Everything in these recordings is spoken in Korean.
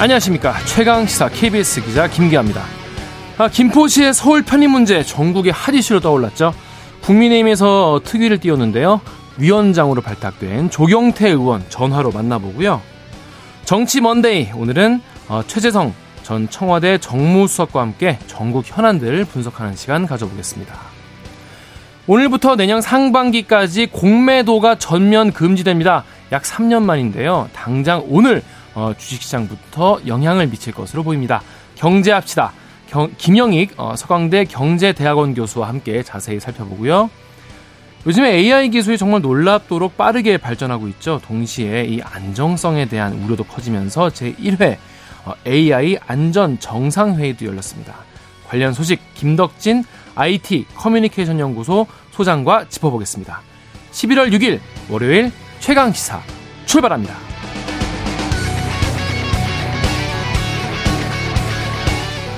안녕하십니까 최강 시사 KBS 기자 김기아입니다. 아, 김포시의 서울 편입 문제 전국의 핫 이슈로 떠올랐죠. 국민의힘에서 특위를 띄웠는데요. 위원장으로 발탁된 조경태 의원 전화로 만나보고요. 정치 먼데이 오늘은 어, 최재성 전 청와대 정무수석과 함께 전국 현안들을 분석하는 시간 가져보겠습니다. 오늘부터 내년 상반기까지 공매도가 전면 금지됩니다. 약 3년 만인데요. 당장 오늘 어, 주식시장부터 영향을 미칠 것으로 보입니다. 경제합시다. 경, 김영익 어, 서강대 경제대학원 교수와 함께 자세히 살펴보고요. 요즘에 AI 기술이 정말 놀랍도록 빠르게 발전하고 있죠. 동시에 이 안정성에 대한 우려도 커지면서 제1회 어, AI 안전 정상회의도 열렸습니다. 관련 소식 김덕진 IT 커뮤니케이션 연구소 소장과 짚어보겠습니다. 11월 6일 월요일 최강 시사 출발합니다.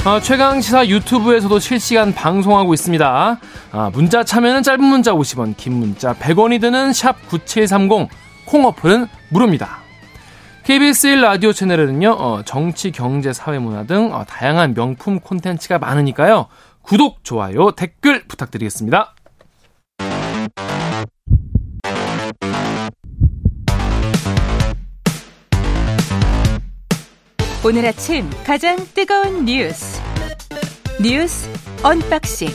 아, 최강 시사 유튜브에서도 실시간 방송하고 있습니다. 아, 문자 참여는 짧은 문자 50원, 긴 문자 100원이 드는 샵 9730, 콩 어플은 무료입니다. KBS 1 라디오 채널에는요, 어, 정치, 경제, 사회, 문화 등 어, 다양한 명품 콘텐츠가 많으니까요. 구독, 좋아요, 댓글 부탁드리겠습니다. 오늘 아침 가장 뜨거운 뉴스 뉴스 unboxing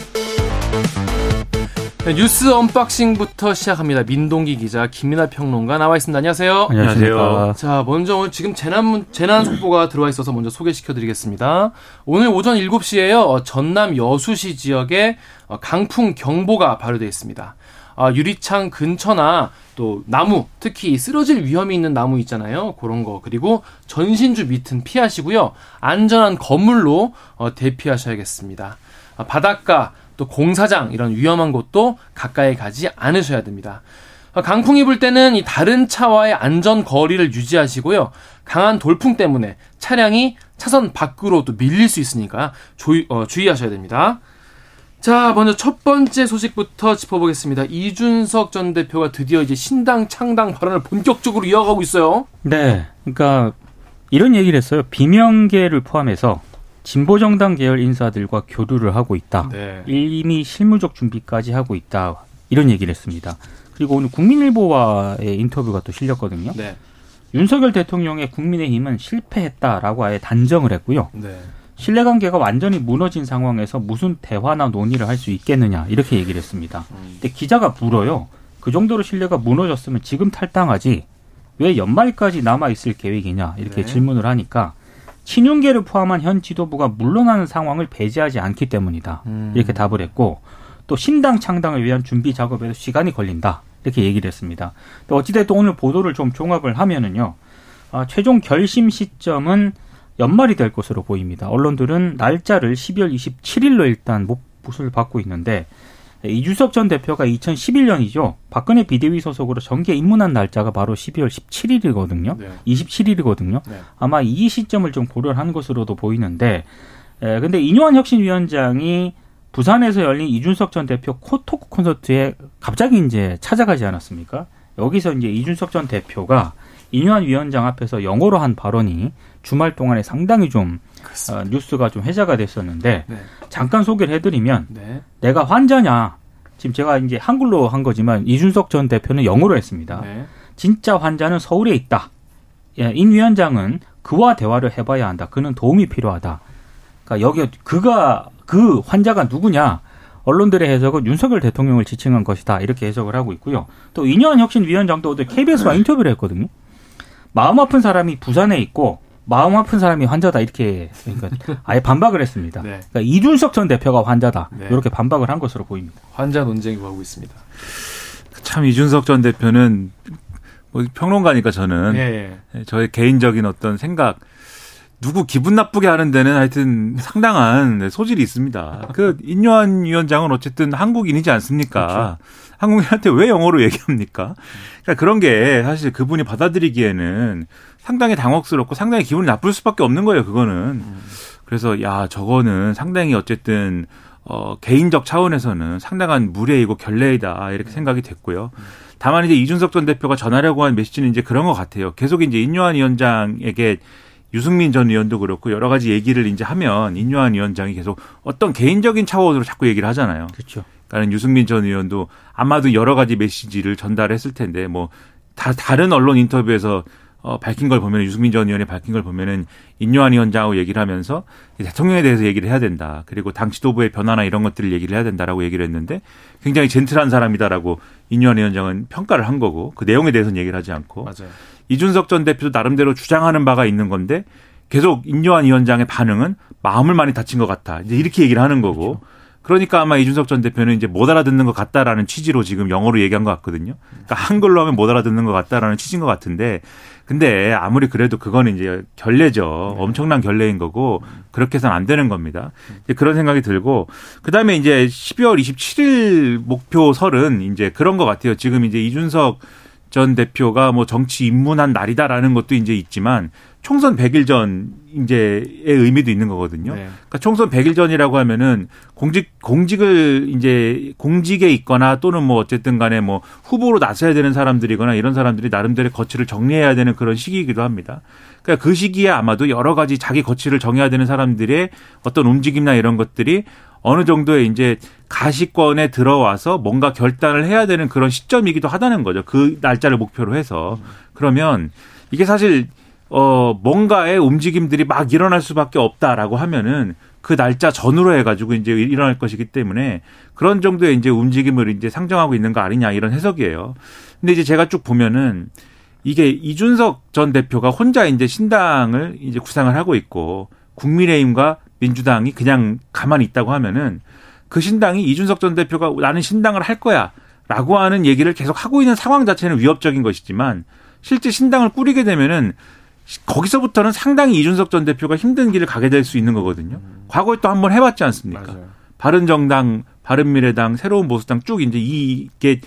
네, 뉴스 unboxing부터 시작합니다. 민동기 기자, 김민하 평론가 나와 있습니다. 안녕하세요. 안녕하세요. 자, 먼저 지금 재난 재난 속보가 들어와 있어서 먼저 소개시켜 드리겠습니다. 오늘 오전 7시에요. 어, 전남 여수시 지역에 어, 강풍 경보가 발효되어 있습니다. 아, 유리창 근처나 또 나무, 특히 쓰러질 위험이 있는 나무 있잖아요. 그런 거. 그리고 전신주 밑은 피하시고요. 안전한 건물로 어, 대피하셔야겠습니다. 아, 바닷가, 또 공사장 이런 위험한 곳도 가까이 가지 않으셔야 됩니다. 아, 강풍이 불 때는 이 다른 차와의 안전 거리를 유지하시고요. 강한 돌풍 때문에 차량이 차선 밖으로 또 밀릴 수 있으니까 주의, 어, 주의하셔야 됩니다. 자, 먼저 첫 번째 소식부터 짚어보겠습니다. 이준석 전 대표가 드디어 이제 신당 창당 발언을 본격적으로 이어가고 있어요. 네. 그러니까 이런 얘기를 했어요. 비명계를 포함해서 진보정당 계열 인사들과 교류를 하고 있다. 네. 이미 실무적 준비까지 하고 있다. 이런 얘기를 했습니다. 그리고 오늘 국민일보와의 인터뷰가 또 실렸거든요. 네. 윤석열 대통령의 국민의힘은 실패했다라고 아예 단정을 했고요. 네. 신뢰관계가 완전히 무너진 상황에서 무슨 대화나 논의를 할 수 있겠느냐 이렇게 얘기를 했습니다. 음. 근데 기자가 물어요. 그 정도로 신뢰가 무너졌으면 지금 탈당하지 왜 연말까지 남아 있을 계획이냐 이렇게 네. 질문을 하니까 친윤계를 포함한 현 지도부가 물러나는 상황을 배제하지 않기 때문이다 음. 이렇게 답을 했고 또 신당 창당을 위한 준비 작업에도 시간이 걸린다 이렇게 얘기를 했습니다. 어찌됐든 오늘 보도를 좀 종합을 하면은요 아, 최종 결심 시점은 연말이 될 것으로 보입니다. 언론들은 날짜를 12월 27일로 일단 못을 받고 있는데 이주석 전 대표가 2011년이죠. 박근혜 비대위 소속으로 정계 입문한 날짜가 바로 12월 17일이거든요. 네. 27일이거든요. 네. 아마 이 시점을 좀 고려한 것으로도 보이는데, 에, 근데 이뇨한 혁신위원장이 부산에서 열린 이준석 전 대표 코토크 콘서트에 갑자기 이제 찾아가지 않았습니까? 여기서 이제 이준석 전 대표가 이뇨한 위원장 앞에서 영어로 한 발언이 주말 동안에 상당히 좀 어, 뉴스가 좀 회자가 됐었는데 네. 잠깐 소개를 해드리면 네. 내가 환자냐 지금 제가 이제 한글로 한 거지만 이준석 전 대표는 영어로 했습니다. 네. 진짜 환자는 서울에 있다. 예, 인 위원장은 그와 대화를 해봐야 한다. 그는 도움이 필요하다. 그러니까 여기 그가 그 환자가 누구냐? 언론들의 해석은 윤석열 대통령을 지칭한 것이다. 이렇게 해석을 하고 있고요. 또 이년 혁신위원장도 어제 KBS와 인터뷰를 했거든요. 마음 아픈 사람이 부산에 있고 마음 아픈 사람이 환자다 이렇게 그러니까 아예 반박을 했습니다. 네. 그러니까 이준석 전 대표가 환자다 네. 이렇게 반박을 한 것으로 보입니다. 환자 논쟁이 오고 있습니다. 참 이준석 전 대표는 뭐 평론가니까 저는 네. 저의 개인적인 어떤 생각 누구 기분 나쁘게 하는 데는 하여튼 상당한 소질이 있습니다. 그 인요한 위원장은 어쨌든 한국인이지 않습니까? 그렇죠. 한국인한테 왜 영어로 얘기합니까? 그러니까 그런 게 사실 그분이 받아들이기에는 상당히 당혹스럽고 상당히 기분이 나쁠 수밖에 없는 거예요, 그거는. 그래서 야, 저거는 상당히 어쨌든 어 개인적 차원에서는 상당한 무례이고 결례이다 이렇게 생각이 됐고요. 다만 이제 이준석 전 대표가 전하려고 한 메시지는 이제 그런 것 같아요. 계속 이제 인요한 위원장에게 유승민 전 의원도 그렇고 여러 가지 얘기를 이제 하면 인요한 위원장이 계속 어떤 개인적인 차원으로 자꾸 얘기를 하잖아요. 그렇죠. 그러니까 유승민 전 의원도 아마도 여러 가지 메시지를 전달했을 텐데 뭐 다 다른 언론 인터뷰에서 어, 밝힌 걸 보면 유승민 전 의원이 밝힌 걸 보면은 인요한 위원장하고 얘기를 하면서 대통령에 대해서 얘기를 해야 된다. 그리고 당 지도부의 변화나 이런 것들을 얘기를 해야 된다라고 얘기를 했는데 굉장히 젠틀한 사람이다라고 인요한 위원장은 평가를 한 거고 그 내용에 대해서는 얘기를 하지 않고 맞아요. 이준석 전 대표도 나름대로 주장하는 바가 있는 건데 계속 인요한 위원장의 반응은 마음을 많이 다친 것 같다. 이제 이렇게 얘기를 하는 거고. 그렇죠. 그러니까 아마 이준석 전 대표는 이제 못 알아듣는 것 같다라는 취지로 지금 영어로 얘기한 것 같거든요. 그러니까 한글로 하면 못 알아듣는 것 같다라는 취지인 것 같은데 근데 아무리 그래도 그거는 이제 결례죠. 네. 엄청난 결례인 거고 그렇게 해서는 안 되는 겁니다. 이제 그런 생각이 들고 그다음에 이제 12월 27일 목표설은 이제 그런 것 같아요. 지금 이제 이준석 전 대표가 뭐 정치 입문한 날이다라는 것도 이제 있지만 총선 100일 전 이제의 의미도 있는 거거든요. 네. 그러니까 총선 100일 전이라고 하면은 공직 공직을 이제 공직에 있거나 또는 뭐 어쨌든 간에 뭐 후보로 나서야 되는 사람들이거나 이런 사람들이 나름대로 거취를 정리해야 되는 그런 시기이기도 합니다. 그러니까 그 시기에 아마도 여러 가지 자기 거취를 정해야 되는 사람들의 어떤 움직임이나 이런 것들이 어느 정도의 이제 가시권에 들어와서 뭔가 결단을 해야 되는 그런 시점이기도 하다는 거죠. 그 날짜를 목표로 해서. 그러면 이게 사실 어 뭔가의 움직임들이 막 일어날 수밖에 없다라고 하면은 그 날짜 전후로 해가지고 이제 일어날 것이기 때문에 그런 정도의 이제 움직임을 이제 상정하고 있는 거 아니냐 이런 해석이에요. 근데 이제 제가 쭉 보면은 이게 이준석 전 대표가 혼자 이제 신당을 이제 구상을 하고 있고 국민의힘과 민주당이 그냥 가만히 있다고 하면은 그 신당이 이준석 전 대표가 나는 신당을 할 거야 라고 하는 얘기를 계속 하고 있는 상황 자체는 위협적인 것이지만 실제 신당을 꾸리게 되면은 거기서부터는 상당히 이준석 전 대표가 힘든 길을 가게 될 수 있는 거거든요. 음. 과거에 또 한 번 해봤지 않습니까? 맞아요. 바른정당, 바른미래당, 새로운 보수당 쭉 이제 이게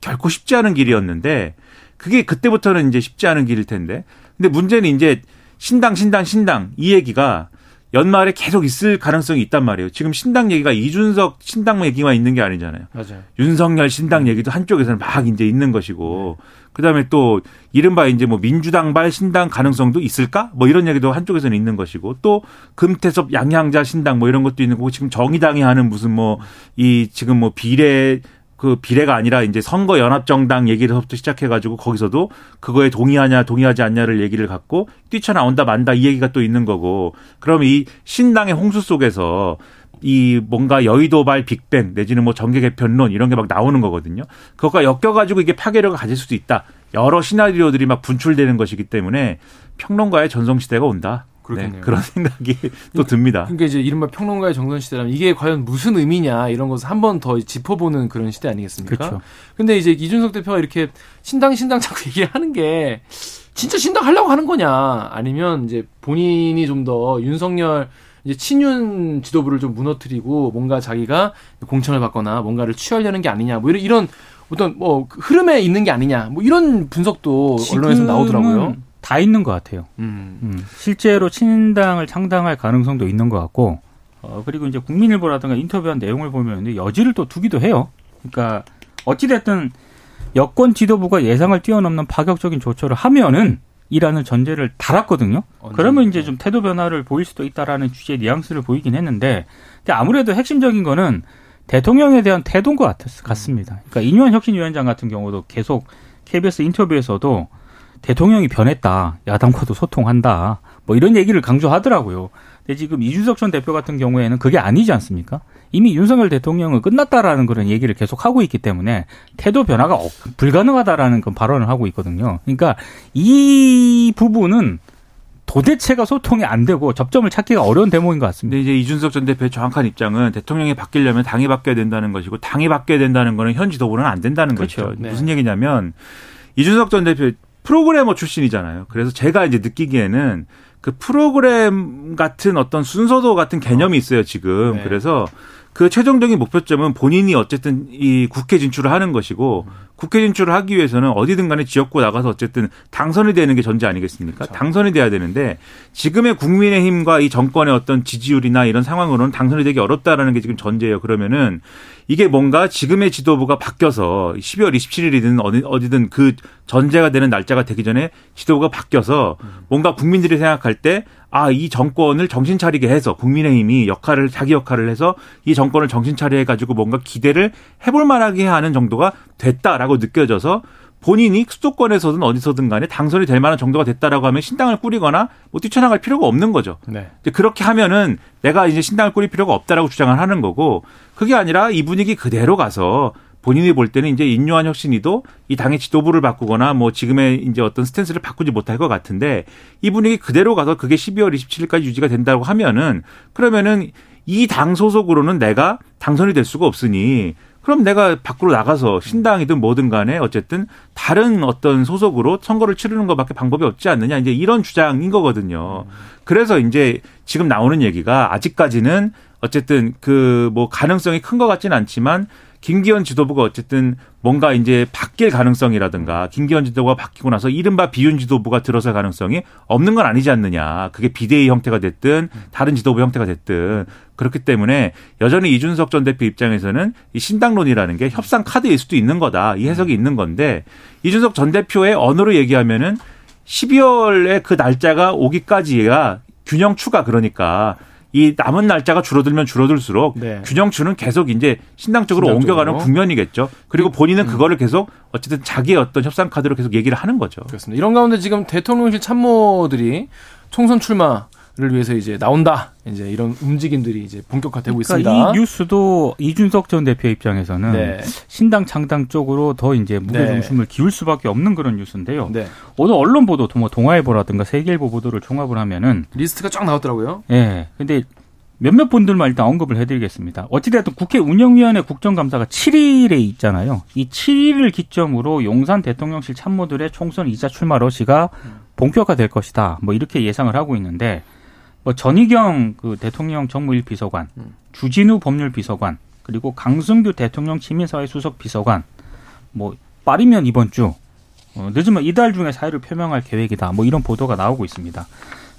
결코 쉽지 않은 길이었는데 그게 그때부터는 이제 쉽지 않은 길일 텐데. 근데 문제는 이제 신당, 신당, 신당 이 얘기가 연말에 계속 있을 가능성이 있단 말이에요. 지금 신당 얘기가 이준석 신당 얘기만 있는 게 아니잖아요. 맞아요. 윤석열 신당 얘기도 한쪽에서는 막 이제 있는 것이고, 네. 그 다음에 또 이른바 이제 뭐 민주당발 신당 가능성도 있을까? 뭐 이런 얘기도 한쪽에서는 있는 것이고, 또 금태섭 양향자 신당 뭐 이런 것도 있는 거고, 지금 정의당이 하는 무슨 뭐 이 지금 뭐 비례 그 비례가 아니라 이제 선거 연합 정당 얘기를부터 시작해 가지고 거기서도 그거에 동의하냐 동의하지 않냐를 얘기를 갖고 뛰쳐나온다 만다 이 얘기가 또 있는 거고 그럼 이 신당의 홍수 속에서 이 뭔가 여의도발 빅뱅 내지는 뭐 정계 개편론 이런 게 막 나오는 거거든요. 그것과 엮여 가지고 이게 파괴력을 가질 수도 있다. 여러 시나리오들이 막 분출되는 것이기 때문에 평론가의 전성 시대가 온다. 그렇겠네요. 네, 그런 생각이 또 듭니다. 그러니까 이제 이른바 평론가의 정선 시대라면 이게 과연 무슨 의미냐 이런 것을 한 번 더 짚어보는 그런 시대 아니겠습니까? 그렇죠. 근데 이제 이준석 대표가 이렇게 신당 신당 자꾸 얘기를 하는 게 진짜 신당 하려고 하는 거냐 아니면 이제 본인이 좀 더 윤석열 이제 친윤 지도부를 좀 무너뜨리고 뭔가 자기가 공천을 받거나 뭔가를 취하려는 게 아니냐 뭐 이런 이런 어떤 뭐 흐름에 있는 게 아니냐 뭐 이런 분석도 언론에서 나오더라고요. 다 있는 것 같아요. 음. 음. 실제로 친인당을 창당할 가능성도 있는 것 같고, 어, 그리고 이제 국민일보라든가 인터뷰한 내용을 보면 여지를 또 두기도 해요. 그러니까 어찌됐든 여권 지도부가 예상을 뛰어넘는 파격적인 조처를 하면은 이라는 전제를 달았거든요. 그러면 이제 좀 태도 변화를 보일 수도 있다라는 취지의 뉘앙스를 보이긴 했는데, 근데 아무래도 핵심적인 거는 대통령에 대한 태도인 것 같, 같습니다. 그러니까 이뇨한 혁신위원장 같은 경우도 계속 KBS 인터뷰에서도 대통령이 변했다. 야당과도 소통한다. 뭐 이런 얘기를 강조하더라고요. 근데 지금 이준석 전 대표 같은 경우에는 그게 아니지 않습니까? 이미 윤석열 대통령은 끝났다라는 그런 얘기를 계속 하고 있기 때문에 태도 변화가 불가능하다라는 그 발언을 하고 있거든요. 그러니까 이 부분은 도대체가 소통이 안 되고 접점을 찾기가 어려운 대목인 것 같습니다. 근데 이제 이준석 전 대표의 정확한 입장은 대통령이 바뀌려면 당이 바뀌어야 된다는 것이고 당이 바뀌어야 된다는 거는 현 지도부는 안 된다는 그렇죠. 거죠. 네. 무슨 얘기냐면 이준석 전 대표 프로그래머 출신이잖아요. 그래서 제가 이제 느끼기에는 그 프로그램 같은 어떤 순서도 같은 개념이 있어요, 지금. 네. 그래서 그 최종적인 목표점은 본인이 어쨌든 이 국회 진출을 하는 것이고 국회 진출을 하기 위해서는 어디든 간에 지역구 나가서 어쨌든 당선이 되는 게 전제 아니겠습니까? 그렇죠. 당선이 돼야 되는데 지금의 국민의힘과 이 정권의 어떤 지지율이나 이런 상황으로는 당선이 되기 어렵다라는 게 지금 전제예요. 그러면은 이게 뭔가 지금의 지도부가 바뀌어서 12월 27일이든 어디, 어디든 그 전제가 되는 날짜가 되기 전에 지도부가 바뀌어서 뭔가 국민들이 생각할 때 아, 이 정권을 정신 차리게 해서 국민의힘이 역할을, 자기 역할을 해서 이 정권을 정신 차리게 해가지고 뭔가 기대를 해볼 만하게 하는 정도가 됐다라고 느껴져서 본인이 수도권에서든 어디서든 간에 당선이 될 만한 정도가 됐다라고 하면 신당을 꾸리거나 뭐 뛰쳐나갈 필요가 없는 거죠. 네. 그렇게 하면은 내가 이제 신당을 꾸릴 필요가 없다라고 주장을 하는 거고 그게 아니라 이 분위기 그대로 가서 본인이 볼 때는 이제 인요한 혁신이도 이 당의 지도부를 바꾸거나 뭐 지금의 이제 어떤 스탠스를 바꾸지 못할 것 같은데 이 분위기 그대로 가서 그게 12월 27일까지 유지가 된다고 하면은 그러면은 이 당 소속으로는 내가 당선이 될 수가 없으니 그럼 내가 밖으로 나가서 신당이든 뭐든 간에 어쨌든 다른 어떤 소속으로 선거를 치르는 것밖에 방법이 없지 않느냐 이제 이런 주장인 거거든요. 그래서 이제 지금 나오는 얘기가 아직까지는 어쨌든 그 뭐 가능성이 큰 것 같지는 않지만 김기현 지도부가 어쨌든 뭔가 이제 바뀔 가능성이라든가 김기현 지도부가 바뀌고 나서 이른바 비윤 지도부가 들어설 가능성이 없는 건 아니지 않느냐. 그게 비대위 형태가 됐든 다른 지도부 형태가 됐든 그렇기 때문에 여전히 이준석 전 대표 입장에서는 이 신당론이라는 게 협상 카드일 수도 있는 거다. 이 해석이 있는 건데 이준석 전 대표의 언어로 얘기하면은 12월에 그 날짜가 오기까지가 균형 추가 그러니까 이 남은 날짜가 줄어들면 줄어들수록 네. 균형추는 계속 이제 신당 쪽으로 옮겨가는 국면이겠죠. 그리고 본인은 음. 그거를 계속 어쨌든 자기의 어떤 협상 카드로 계속 얘기를 하는 거죠. 그렇습니다. 이런 가운데 지금 대통령실 참모들이 총선 출마 를 위해서 이제 나온다. 이제 이런 움직임들이 이제 본격화되고 그러니까 있습니다. 이 뉴스도 이준석 전 대표 입장에서는 네. 신당 창당 쪽으로 더 이제 무게 네. 중심을 기울 수밖에 없는 그런 뉴스인데요. 네. 오늘 언론 보도, 뭐 동아일보라든가 세계일보 보도를 종합을 하면은 리스트가 쫙 나왔더라고요. 예. 네. 근데 몇몇 분들만 일단 언급을 해드리겠습니다. 어찌됐든 국회 운영위원회 국정감사가 7일에 있잖아요. 이 7일을 기점으로 용산 대통령실 참모들의 총선 2차 출마 러시가 본격화될 것이다. 뭐 이렇게 예상을 하고 있는데 뭐 전희경 그 대통령 정무일 비서관, 음. 주진우 법률 비서관, 그리고 강승규 대통령 시민사회 수석 비서관, 뭐 빠르면 이번 주, 어, 늦으면 이달 중에 사의를 표명할 계획이다. 뭐 이런 보도가 나오고 있습니다.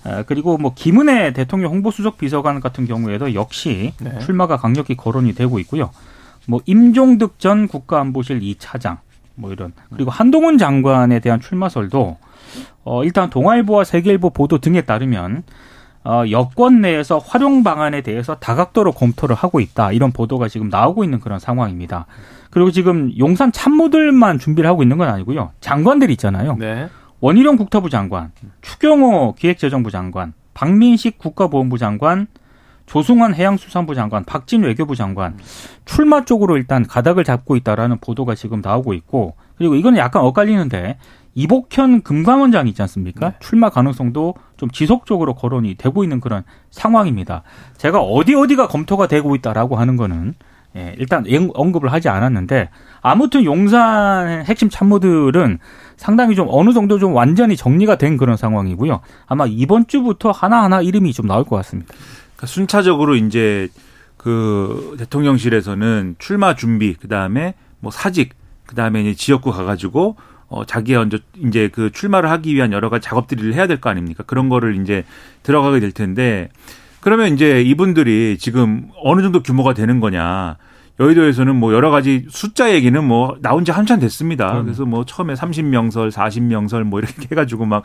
아, 그리고 뭐 김은혜 대통령 홍보수석 비서관 같은 경우에도 역시 네. 출마가 강력히 거론이 되고 있고요. 뭐 임종득 전 국가안보실 2차장 뭐 이런 그리고 한동훈 장관에 대한 출마설도 어 일단 동아일보와 세계일보 보도 등에 따르면 어, 여권 내에서 활용 방안에 대해서 다각도로 검토를 하고 있다. 이런 보도가 지금 나오고 있는 그런 상황입니다. 그리고 지금 용산 참모들만 준비를 하고 있는 건 아니고요. 장관들 있잖아요. 네. 원희룡 국토부 장관, 추경호 기획재정부 장관, 박민식 국가보훈부 장관, 조승환 해양수산부 장관, 박진 외교부 장관 출마 쪽으로 일단 가닥을 잡고 있다라는 보도가 지금 나오고 있고 그리고 이거는 약간 엇갈리는데 이복현 금감원장 있지 않습니까? 네. 출마 가능성도 좀 지속적으로 거론이 되고 있는 그런 상황입니다. 제가 어디 어디가 검토가 되고 있다라고 하는 거는 예, 일단 언급을 하지 않았는데 아무튼 용산 핵심 참모들은 상당히 좀 어느 정도 좀 완전히 정리가 된 그런 상황이고요. 아마 이번 주부터 하나하나 이름이 좀 나올 것 같습니다. 그러니까 순차적으로 이제 그 대통령실에서는 출마 준비, 그 다음에 뭐 사직, 그 다음에 이제 지역구 가 가지고 어, 자기가 먼저 이제 그 출마를 하기 위한 여러 가지 작업들을 해야 될 거 아닙니까? 그런 거를 이제 들어가게 될 텐데 그러면 이제 이분들이 지금 어느 정도 규모가 되는 거냐. 여의도에서는 뭐 여러 가지 숫자 얘기는 뭐 나온 지 한참 됐습니다. 음. 그래서 뭐 처음에 30명설, 40명설 뭐 이렇게 해가지고 막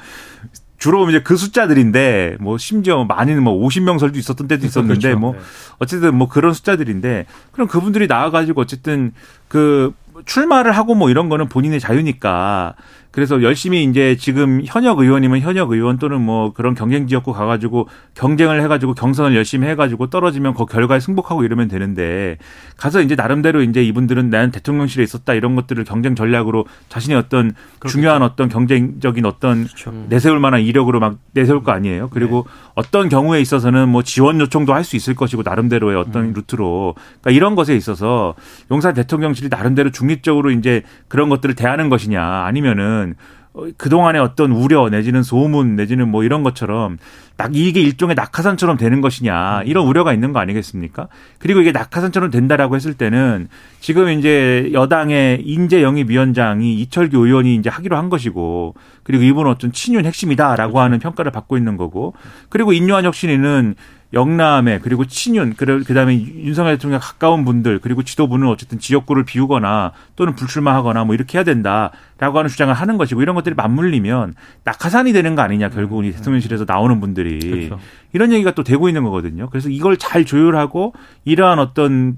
주로 이제 그 숫자들인데 뭐 심지어 많이는 뭐 50명설도 있었던 때도 있었는데 그렇죠. 뭐 네. 어쨌든 뭐 그런 숫자들인데 그럼 그분들이 나와가지고 어쨌든 그 출마를 하고 뭐 이런 거는 본인의 자유니까 그래서 열심히 이제 지금 현역 의원이면 현역 의원 또는 뭐 그런 경쟁 지역구 가가지고 경쟁을 해가지고 경선을 열심히 해가지고 떨어지면 그 결과에 승복하고 이러면 되는데 가서 이제 나름대로 이제 이분들은 나는 대통령실에 있었다 이런 것들을 경쟁 전략으로 자신의 어떤 그렇겠죠. 중요한 어떤 경쟁적인 어떤 그렇죠. 내세울 만한 이력으로 막 내세울 거 아니에요. 그리고 네. 어떤 경우에 있어서는 뭐 지원 요청도 할 수 있을 것이고 나름대로의 어떤 음. 루트로 그러니까 이런 것에 있어서 용산 대통령실이 나름대로 중립적으로 이제 그런 것들을 대하는 것이냐 아니면은 어, 그동안의 어떤 우려 내지는 소문 내지는 뭐 이런 것처럼 딱 이게 일종의 낙하산처럼 되는 것이냐 이런 우려가 있는 거 아니겠습니까? 그리고 이게 낙하산처럼 된다라고 했을 때는 지금 이제 여당의 인재 영입 위원장이 이철규 의원이 이제 하기로 한 것이고 그리고 이분은 어떤 친윤 핵심이다라고 그렇죠. 하는 평가를 받고 있는 거고 그리고 인요한 혁신이는 영남에 그리고 친윤 그다음에 윤석열 대통령 가까운 분들 그리고 지도부는 어쨌든 지역구를 비우거나 또는 불출마하거나 뭐 이렇게 해야 된다라고 하는 주장을 하는 것이고 이런 것들이 맞물리면 낙하산이 되는 거 아니냐 결국은 이. 대통령실에서 나오는 분들이 그렇죠. 이런 얘기가 또 되고 있는 거거든요. 그래서 이걸 잘 조율하고 이러한 어떤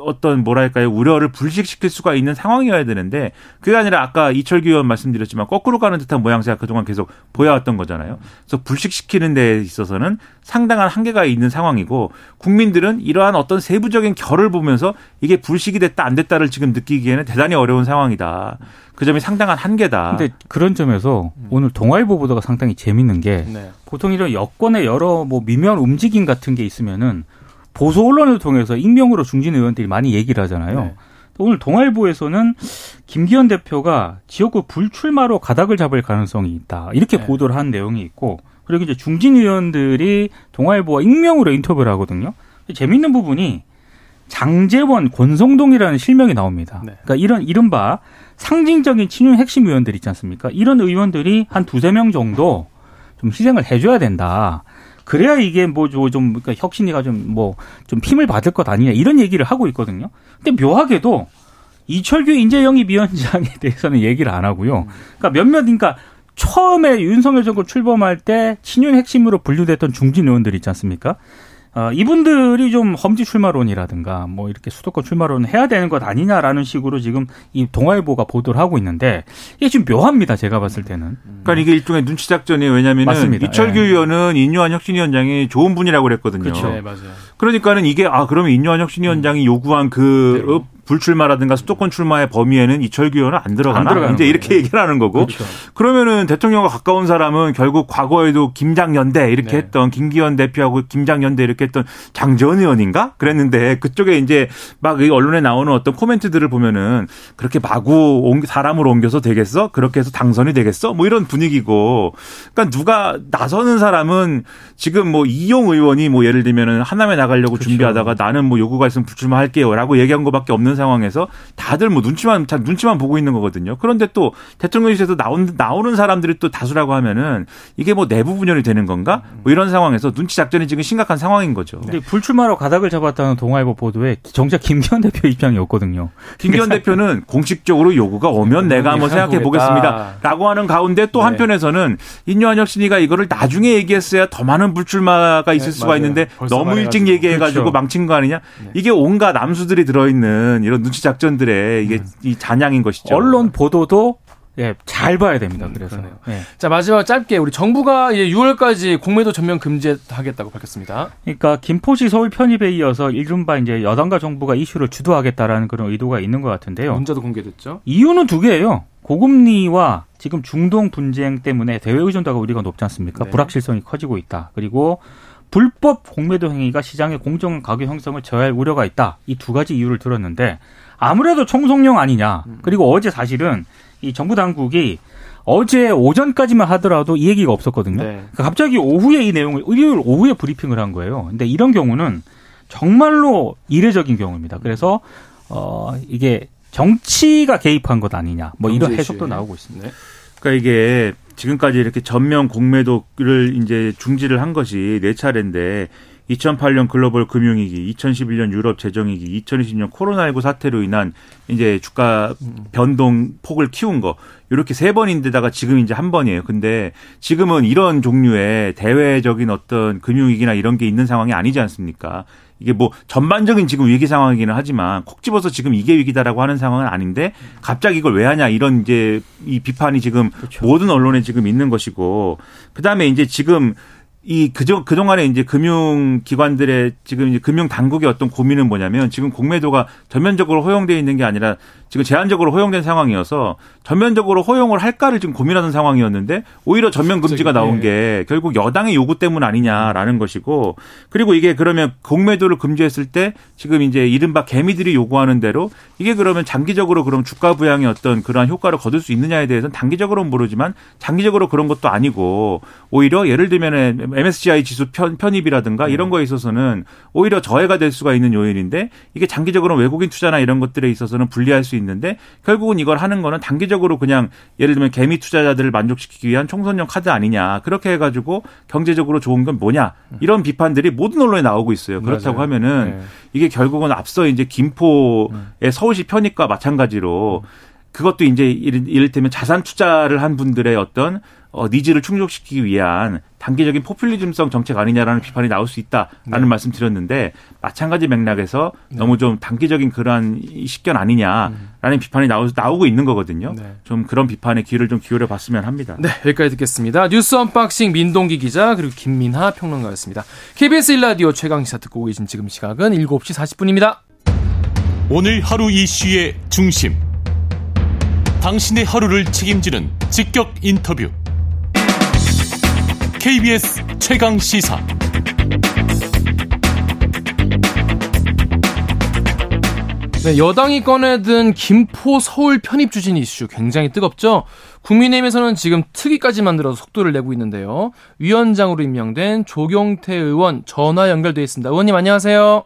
어떤 뭐랄까요 우려를 불식시킬 수가 있는 상황이어야 되는데 그게 아니라 아까 이철규 의원 말씀드렸지만 거꾸로 가는 듯한 모양새가 그동안 계속 보여왔던 거잖아요. 그래서 불식시키는 데 있어서는 상당한 한계가 있는 상황이고 국민들은 이러한 어떤 세부적인 결을 보면서 이게 불식이 됐다 안 됐다를 지금 느끼기에는 대단히 어려운 상황이다. 그 점이 상당한 한계다. 근데 그런 점에서 오늘 동아일보 보도가 상당히 재밌는 게 네. 보통 이런 여권의 여러 뭐 미묘한 움직임 같은 게 있으면은 보수 언론을 통해서 익명으로 중진 의원들이 많이 얘기를 하잖아요. 네. 오늘 동아일보에서는 김기현 대표가 지역구 불출마로 가닥을 잡을 가능성이 있다. 이렇게 네. 보도를 한 내용이 있고 그리고 이제 중진 의원들이 동아일보와 익명으로 인터뷰를 하거든요. 재밌는 부분이 장재원, 권성동이라는 실명이 나옵니다. 네. 그러니까 이런 이른바 상징적인 친윤 핵심 의원들 있지 않습니까? 이런 의원들이 한 두세 명 정도 좀 희생을 해줘야 된다. 그래야 이게 뭐좀 그러니까 혁신이가 좀 뭐좀 뭐 힘을 받을 것 아니냐 이런 얘기를 하고 있거든요. 근데 묘하게도 이철규 인재영입위원장에 대해서는 얘기를 안 하고요. 그러니까 몇몇 그러니까 처음에 윤석열 정권 출범할 때 친윤 핵심으로 분류됐던 중진 의원들 있지 않습니까? 어, 이분들이 좀 험지 출마론이라든가 뭐 이렇게 수도권 출마론 해야 되는 것 아니냐라는 식으로 지금 이 동아일보가 보도를 하고 있는데 이게 좀 묘합니다. 제가 봤을 때는. 그러니까 이게 일종의 눈치 작전이에요. 왜냐하면 이철규 예. 의원은 인유한 혁신위원장이 좋은 분이라고 그랬거든요. 그렇죠. 네, 맞아요. 그러니까는 이게 아 그러면 인유한 혁신위원장이 요구한 그 네. 불출마라든가 수도권 출마의 범위에는 이철규 의원은 안 들어가나? 안 이제 이렇게 얘기를 하는 거고. 그렇죠. 그러면은 대통령과 가까운 사람은 결국 과거에도 김장연대 이렇게 네. 했던 김기현 대표하고 김장연대 이렇게 했던 장재원 의원인가? 그랬는데 그쪽에 이제 막 언론에 나오는 어떤 코멘트들을 보면은 그렇게 마구 사람으로 옮겨서 되겠어? 그렇게 해서 당선이 되겠어? 뭐 이런 분위기고. 그러니까 누가 나서는 사람은 지금 뭐 이용 의원이 뭐 예를 들면은 하남에 나가려고 그렇죠. 준비하다가 나는 뭐 요구가 있으면 불출마할게요라고 얘기한 것밖에 없는 상황에서 다들 뭐 눈치만 눈치만 보고 있는 거거든요. 그런데 또 대통령실에서 나온 나오는 사람들이 또 다수라고 하면은 이게 뭐 내부 분열이 되는 건가? 뭐 이런 상황에서 눈치 작전이 지금 심각한 상황인 거죠. 근데 불출마로 가닥을 잡았다는 동아일보 보도에 정작 김기현 대표 입장이었거든요. 김기현 대표는 공식적으로 요구가 오면 내가 한번 생각해 보겠습니다라고 하는 가운데 또 네. 한편에서는 인요한 혁 신이가 이거를 나중에 얘기했어야 더 많은 불출마가 있을 네, 수가 맞아요. 있는데 너무 일찍 얘기해가지고 그렇죠. 망친 거 아니냐? 네. 이게 온갖 남수들이 들어있는 이런 눈치 작전들의 이게 음. 이 잔향인 것이죠. 언론 보도도 예, 잘 봐야 됩니다. 음, 그래서. 예. 자, 마지막 짧게 우리 정부가 이제 6월까지 공매도 전면 금지하겠다고 밝혔습니다. 그러니까 김포시 서울 편입에 이어서 이른바 이제 여당과 정부가 이슈를 주도하겠다라는 그런 의도가 있는 것 같은데요. 문자도 공개됐죠. 이유는 두 개예요. 고금리와 지금 중동 분쟁 때문에 대외 의존도가 우리가 높지 않습니까? 네. 불확실성이 커지고 있다. 그리고 불법 공매도 행위가 시장의 공정 가격 형성을 저해할 우려가 있다. 이 두 가지 이유를 들었는데 아무래도 총성령 아니냐. 음. 그리고 어제 사실은 이 정부 당국이 어제 오전까지만 하더라도 이 얘기가 없었거든요. 네. 그러니까 갑자기 오후에 이 내용을 일요일 오후에 브리핑을 한 거예요. 근데 이런 경우는 정말로 이례적인 경우입니다. 그래서 어 이게 정치가 개입한 것 아니냐. 뭐 이런 해석도 나오고 있습니다. 네. 그러니까 이게 지금까지 이렇게 전면 공매도를 이제 중지를 한 것이 네 차례인데 2008년 글로벌 금융위기, 2011년 유럽 재정위기, 2020년 코로나19 사태로 인한 이제 주가 변동 폭을 키운 거 이렇게 세 번인데다가 지금 이제 한 번이에요. 근데 지금은 이런 종류의 대외적인 어떤 금융위기나 이런 게 있는 상황이 아니지 않습니까? 이게 뭐 전반적인 지금 위기 상황이기는 하지만 콕 집어서 지금 이게 위기다라고 하는 상황은 아닌데 갑자기 이걸 왜 하냐 이런 이제 이 비판이 지금 그렇죠. 모든 언론에 지금 있는 것이고 그다음에 이제 지금 이 그저 그동안에 이제 금융 기관들의 지금 이제 금융 당국의 어떤 고민은 뭐냐면 지금 공매도가 전면적으로 허용되어 있는 게 아니라 지금 제한적으로 허용된 상황이어서 전면적으로 허용을 할까를 지금 고민하는 상황이었는데 오히려 전면 금지가 나온 게 결국 여당의 요구 때문 아니냐라는 것이고 그리고 이게 그러면 공매도를 금지했을 때 지금 이제 이른바 개미들이 요구하는 대로 이게 그러면 장기적으로 그럼 주가 부양의 어떤 그러한 효과를 거둘 수 있느냐에 대해서는 단기적으로는 모르지만 장기적으로 그런 것도 아니고 오히려 예를 들면 MSCI 지수 편, 편입이라든가 이런 거에 있어서는 오히려 저해가 될 수가 있는 요인인데 이게 장기적으로 외국인 투자나 이런 것들에 있어서는 불리할 수 있는데 결국은 이걸 하는 거는 단기적으로 그냥 예를 들면 개미 투자자들을 만족시키기 위한 총선용 카드 아니냐 그렇게 해가지고 경제적으로 좋은 건 뭐냐 이런 비판들이 모든 언론에 나오고 있어요. 그렇다고 맞아요. 하면은 네. 이게 결국은 앞서 이제 김포의 서울시 편입과 마찬가지로 그것도 이제 이를테면 자산 투자를 한 분들의 어떤 어, needs를 충족시키기 위한 단기적인 포퓰리즘성 정책 아니냐라는 비판이 나올 수 있다라는 네. 말씀 드렸는데 마찬가지 맥락에서 네. 너무 좀 단기적인 그러한 식견 아니냐라는 음. 비판이 나오, 나오고 있는 거거든요. 네. 좀 그런 비판에 귀를 좀 기울여 봤으면 합니다. 네, 여기까지 듣겠습니다. 뉴스 unboxing 민동기 기자 그리고 김민하 평론가였습니다. KBS 일라디오 최강시사 듣고 계신 지금 시각은 7시 40분입니다. 오늘 하루 이슈의 중심. 당신의 하루를 책임지는 직격 인터뷰. KBS 최강 시사. 네, 여당이 꺼내든 김포 서울 편입 추진 이슈 굉장히 뜨겁죠. 국민의힘에서는 지금 특위까지 만들어서 속도를 내고 있는데요. 위원장으로 임명된 조경태 의원 전화 연결돼 있습니다. 의원님 안녕하세요.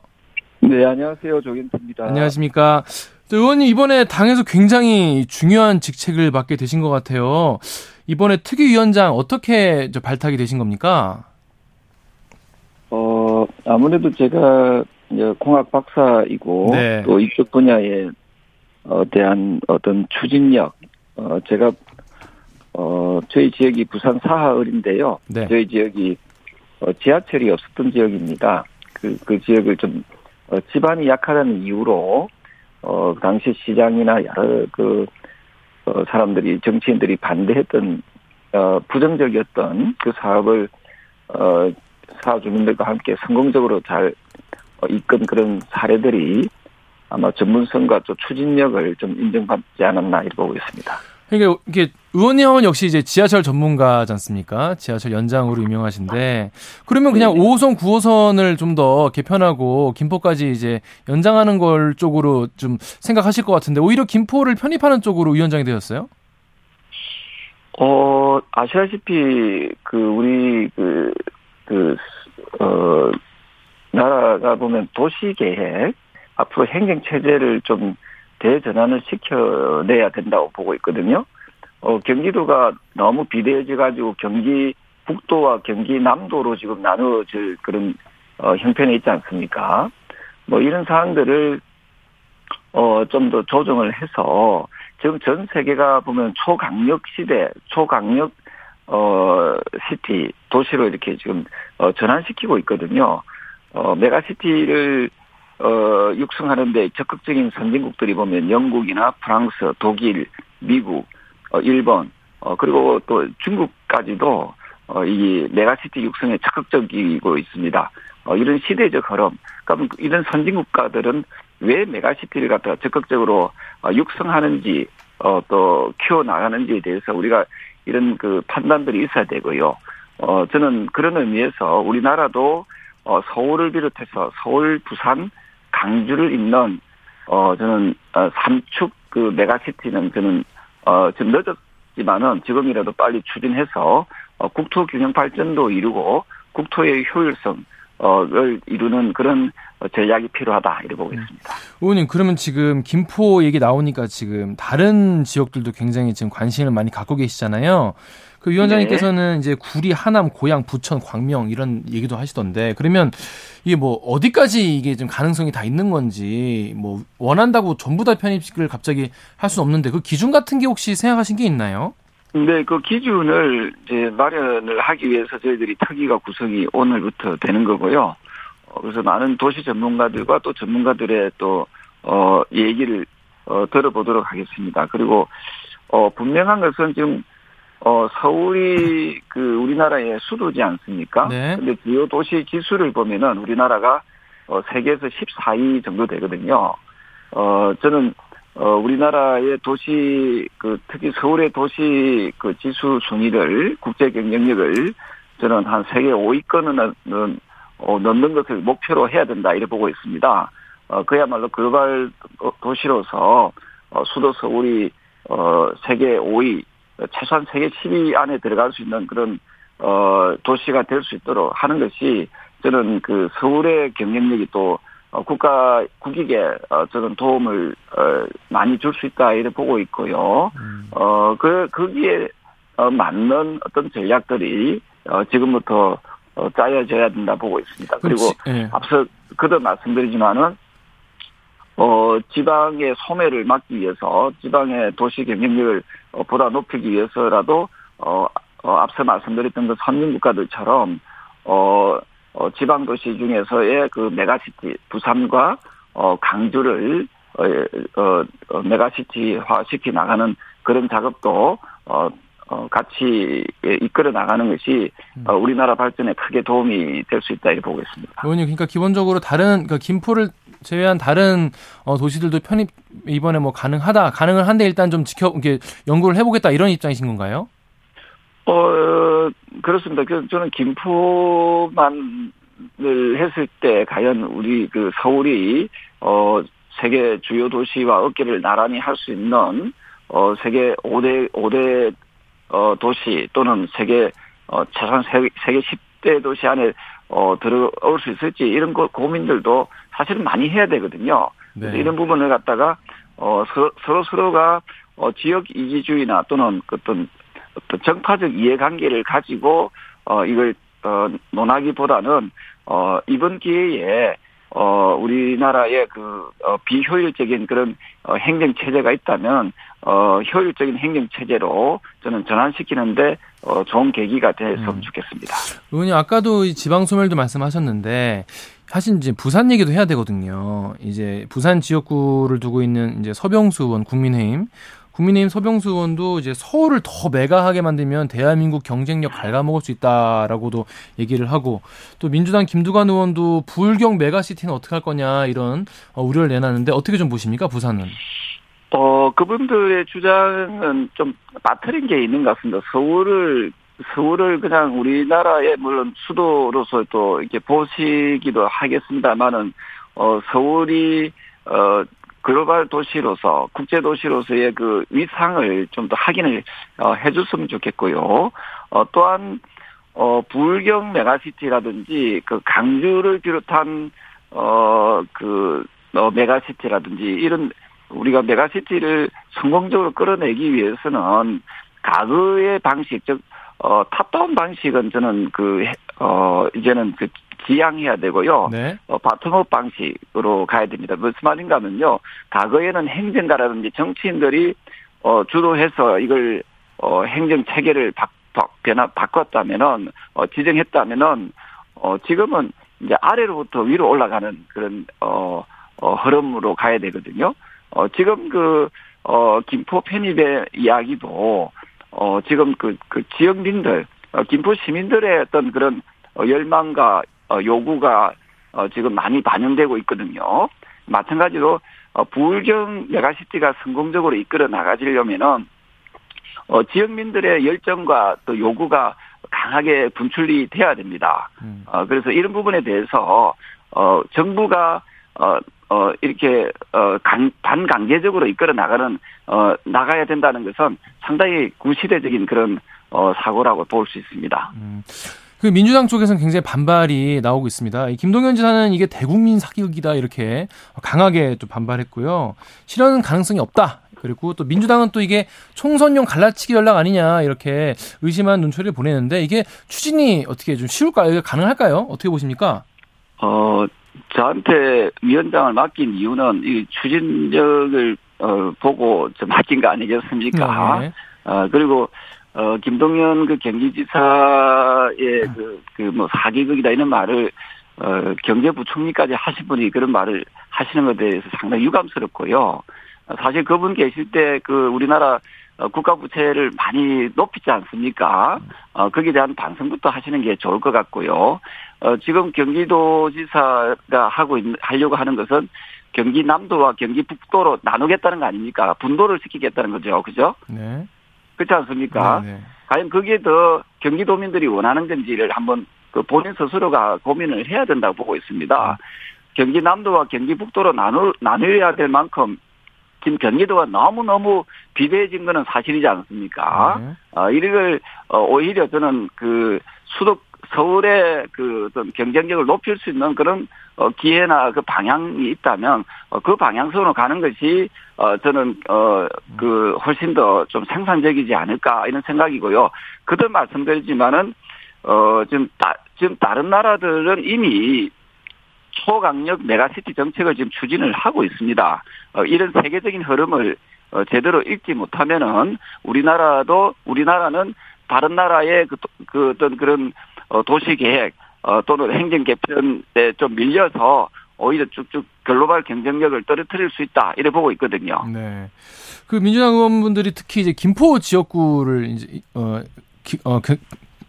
네, 안녕하세요. 조경태입니다. 안녕하십니까. 의원님 이번에 당에서 굉장히 중요한 직책을 맡게 되신 것 같아요. 이번에 특위위원장 어떻게 발탁이 되신 겁니까? 어, 아무래도 제가 공학 박사이고 네. 또 이쪽 분야에 어, 대한 어떤 추진력, 어, 제가 어, 저희 지역이 부산 사하을인데요. 네. 저희 지역이 어, 지하철이 없었던 지역입니다. 그, 그 지역을 좀 어, 지반이 약하다는 이유로 어, 그 당시 시장이나 여러 그 어, 사람들이 정치인들이 반대했던 어, 부정적이었던 그 사업을 어, 사 주민들과 함께 성공적으로 잘 어, 이끈 그런 사례들이 아마 전문성과 또 추진력을 좀 인정받지 않았나 이렇게 보고 있습니다. 그러니까 이게 의원님은 역시 이제 지하철 전문가지 않습니까? 지하철 연장으로 유명하신데 그러면 그냥 네. 5호선, 9호선을 좀 더 개편하고 김포까지 이제 연장하는 걸 쪽으로 좀 생각하실 것 같은데 오히려 김포를 편입하는 쪽으로 위원장이 되셨어요? 어 아시다시피 그 우리 그 그, 어, 나라가 보면 도시 계획, 앞으로 행정 체제를 좀 대전환을 시켜내야 된다고 보고 있거든요. 어, 경기도가 너무 비대해져가지고 경기 북도와 경기 남도로 지금 나누어질 그런, 어, 형편에 있지 않습니까? 뭐 이런 사항들을, 어, 좀 더 조정을 해서 지금 전 세계가 보면 초강력 시대, 초강력, 어, city, 도시로 이렇게 지금, 어, 전환시키고 있거든요. 어, 메가시티를 어, 육성하는데 적극적인 선진국들이 보면 영국이나 프랑스, 독일, 미국, 어, 일본, 어, 그리고 또 중국까지도 어, 이 메가시티 육성에 적극적이고 있습니다. 어, 이런 시대적 흐름. 그러면 이런 선진 국가들은 왜 메가시티를 갖다가 적극적으로 어, 육성하는지, 어, 또 키워 나가는지에 대해서 우리가 이런 그 판단들이 있어야 되고요. 어, 저는 그런 의미에서 우리나라도 어, 서울을 비롯해서 서울, 부산, 강주를 잇는 어 저는 어, 삼축 그 메가시티는 저는 어 지금 늦었지만은 지금이라도 빨리 추진해서 어, 국토 균형 발전도 이루고 국토의 효율성 어를 이루는 그런 전략이 필요하다 이렇게 보고 있습니다. 의원님 그러면 지금 김포 얘기 나오니까 지금 다른 지역들도 굉장히 지금 관심을 많이 갖고 계시잖아요. 그 위원장님께서는 네. 이제 구리, 하남, 고양, 부천, 광명 이런 얘기도 하시던데 그러면 이게 뭐 어디까지 이게 좀 가능성이 다 있는 건지 뭐 원한다고 전부 다 편입식을 갑자기 할 수는 없는데 그 기준 같은 게 혹시 생각하신 게 있나요? 네, 그 기준을 이제 마련을 하기 위해서 저희들이 특위가 구성이 오늘부터 되는 거고요. 어, 그래서 많은 도시 전문가들과 또 전문가들의 또, 어, 얘기를, 어, 들어보도록 하겠습니다. 그리고, 어, 분명한 것은 지금 어, 서울이 그 우리나라의 수도지 않습니까? 네. 근데 주요 도시 기술을 보면은 우리나라가 어, 세계에서 14위 정도 되거든요. 어, 저는 어, 우리나라의 도시, 그, 특히 서울의 도시 그 지수 순위를, 국제 경쟁력을 저는 한 세계 5위권은 어, 넣는 것을 목표로 해야 된다, 이래 보고 있습니다. 어, 그야말로 글로벌 도시로서, 어, 수도 서울이, 어, 세계 5위, 최소한 세계 10위 안에 들어갈 수 있는 그런, 어, 도시가 될 수 있도록 하는 것이 저는 그 서울의 경쟁력이 또 어, 국가 국익에 어, 저는 도움을 어, 많이 줄 수 있다 이렇게 보고 있고요. 음. 어그 거기에 어, 맞는 어떤 전략들이 어, 지금부터 어, 짜여져야 된다 보고 있습니다. 그리고 네. 앞서 그도 말씀드리지만은 어 지방의 소매를 막기 위해서 지방의 도시 경쟁력을 어, 보다 높이기 위해서라도 어, 어 앞서 말씀드렸던 그 선진 국가들처럼 어 어, 지방 도시 중에서의 그 메가시티 부산과 어, 광주를 어, 어, 어, 메가시티화 시키 나가는 그런 작업도 어, 어, 같이 이끌어 나가는 것이 음. 어, 우리나라 발전에 크게 도움이 될 수 있다 이렇게 보고 있습니다. 의원님, 그러니까 기본적으로 다른 그러니까 김포를 제외한 다른 어, 도시들도 편입 이번에 뭐 가능하다, 가능을 한데 일단 좀 지켜 이게 연구를 해보겠다 이런 입장이신 건가요? 어, 그렇습니다. 그, 저는 김포만을 했을 때, 과연 우리 그 서울이, 어, 세계 주요 도시와 어깨를 나란히 할 수 있는, 어, 세계 5대, 5대, 어, 도시 또는 세계, 어, 최소한 세계, 세계 10대 도시 안에, 어, 들어올 수 있을지, 이런 거 고민들도 사실은 많이 해야 되거든요. 네. 이런 부분을 갖다가, 어, 서로, 서로 서로가, 어, 지역 이기주의나 또는 어떤 어떤 정파적 이해관계를 가지고 어 이걸 어 논하기보다는 어 이번 기회에 어 우리나라의 그 어, 비효율적인 그런 어, 행정 체제가 있다면 어 효율적인 행정 체제로 저는 전환시키는데 어 좋은 계기가 됐으면 음. 좋겠습니다. 의원님 아까도 지방 소멸도 말씀하셨는데 사실 이제 부산 얘기도 해야 되거든요. 이제 부산 지역구를 두고 있는 이제 서병수 의원 국민의힘 국민의힘 서병수 의원도 이제 서울을 더 메가하게 만들면 대한민국 경쟁력 갉아먹을 수 있다라고도 얘기를 하고 또 민주당 김두관 의원도 불경 메가시티는 어떻게 할 거냐 이런 어, 우려를 내놨는데 어떻게 좀 보십니까 부산은? 어 그분들의 주장은 좀 빠뜨린 게 있는 것 같습니다. 서울을 서울을 그냥 우리나라의 물론 수도로서 또 이렇게 보시기도 하겠습니다만은 어 서울이 어 글로벌 도시로서 국제 도시로서의 그 위상을 좀 더 확인을 어, 해줬으면 좋겠고요. 어, 또한 어, 부울경 메가시티라든지 그 광주를 비롯한 어그 어, 메가시티라든지 이런 우리가 메가시티를 성공적으로 끌어내기 위해서는 과거의 방식 즉 어, top-down 방식은 저는 그, 어, 이제는 그 지양해야 되고요. 네. 어, bottom-up 방식으로 가야 됩니다. 무슨 말인가 하면요. 과거에는 행정가라든지 정치인들이 어, 주도해서 이걸 어, 행정 체계를 바, 바, 변화, 바꿨다면은, 어, 지정했다면은, 어, 지금은 이제 아래로부터 위로 올라가는 그런, 어, 어, 흐름으로 가야 되거든요. 어, 지금 그, 어, 김포 편입의 이야기도, 어, 지금 그, 그 지역민들, 어, 김포 시민들의 어떤 그런 어, 열망과 어, 요구가 어, 지금 많이 반영되고 있거든요. 마찬가지로 어, 부울경 메가시티가 성공적으로 이끌어 나가지려면은 어, 지역민들의 열정과 또 요구가 강하게 분출이 돼야 됩니다. 음. 어, 그래서 이런 부분에 대해서 어, 정부가 어, 어, 이렇게, 어, 간, 반강제적으로 이끌어 나가는, 어, 나가야 된다는 것은 상당히 구시대적인 그런, 어, 사고라고 볼 수 있습니다. 음. 그 민주당 쪽에서는 굉장히 반발이 나오고 있습니다. 김동연 지사는 이게 대국민 사기극이다 이렇게 강하게 또 반발했고요. 실현 가능성이 없다. 그리고 또 민주당은 또 이게 총선용 갈라치기 연락 아니냐 이렇게 의심한 눈초리를 보내는데 이게 추진이 어떻게 좀 쉬울까요? 가능할까요? 어떻게 보십니까? 어, 저한테 위원장을 맡긴 이유는 이 추진력을 어, 보고 좀 맡긴 거 아니겠습니까? 네. 어, 그리고 어, 김동연 그 경기지사의 그, 그 뭐 사기극이다 이런 말을, 어, 경제부총리까지 하신 분이 그런 말을 하시는 것에 대해서 상당히 유감스럽고요. 사실 그분 계실 때 그 우리나라 어, 국가 부채를 많이 높이지 않습니까? 어, 거기에 대한 반성부터 하시는 게 좋을 것 같고요. 어, 지금 경기도지사가 하고 있, 하려고 하는 것은 경기 남도와 경기 북도로 나누겠다는 거 아닙니까? 분도를 시키겠다는 거죠. 그죠? 네. 그렇지 않습니까? 네네. 네. 과연 그게 더 경기도민들이 원하는 건지를 한번 그 본인 스스로가 고민을 해야 된다고 보고 있습니다. 음. 경기 남도와 경기 북도로 나누, 나누어야 될 만큼 지금 경기도가 너무너무 비대해진 거는 사실이지 않습니까? 네. 어, 이를 어, 오히려 저는 그 수도 서울의 그 어떤 경쟁력을 높일 수 있는 그런 어, 기회나 그 방향이 있다면 어, 그 방향성으로 가는 것이 어, 저는 어, 그 훨씬 더 좀 생산적이지 않을까 이런 생각이고요. 거듭 말씀드리지만은 어, 지금 따, 지금 다른 나라들은 이미 초강력 메가시티 정책을 지금 추진을 하고 있습니다. 어, 이런 세계적인 흐름을 어, 제대로 읽지 못하면은 우리나라도 우리나라는 다른 나라의 그, 그 어떤 그런 어, 도시 계획 어, 또는 행정 개편에 좀 밀려서 오히려 쭉쭉 글로벌 경쟁력을 떨어뜨릴 수 있다 이래 보고 있거든요. 네. 그 민주당 의원분들이 특히 이제 김포 지역구를 이제 어, 기, 어 그,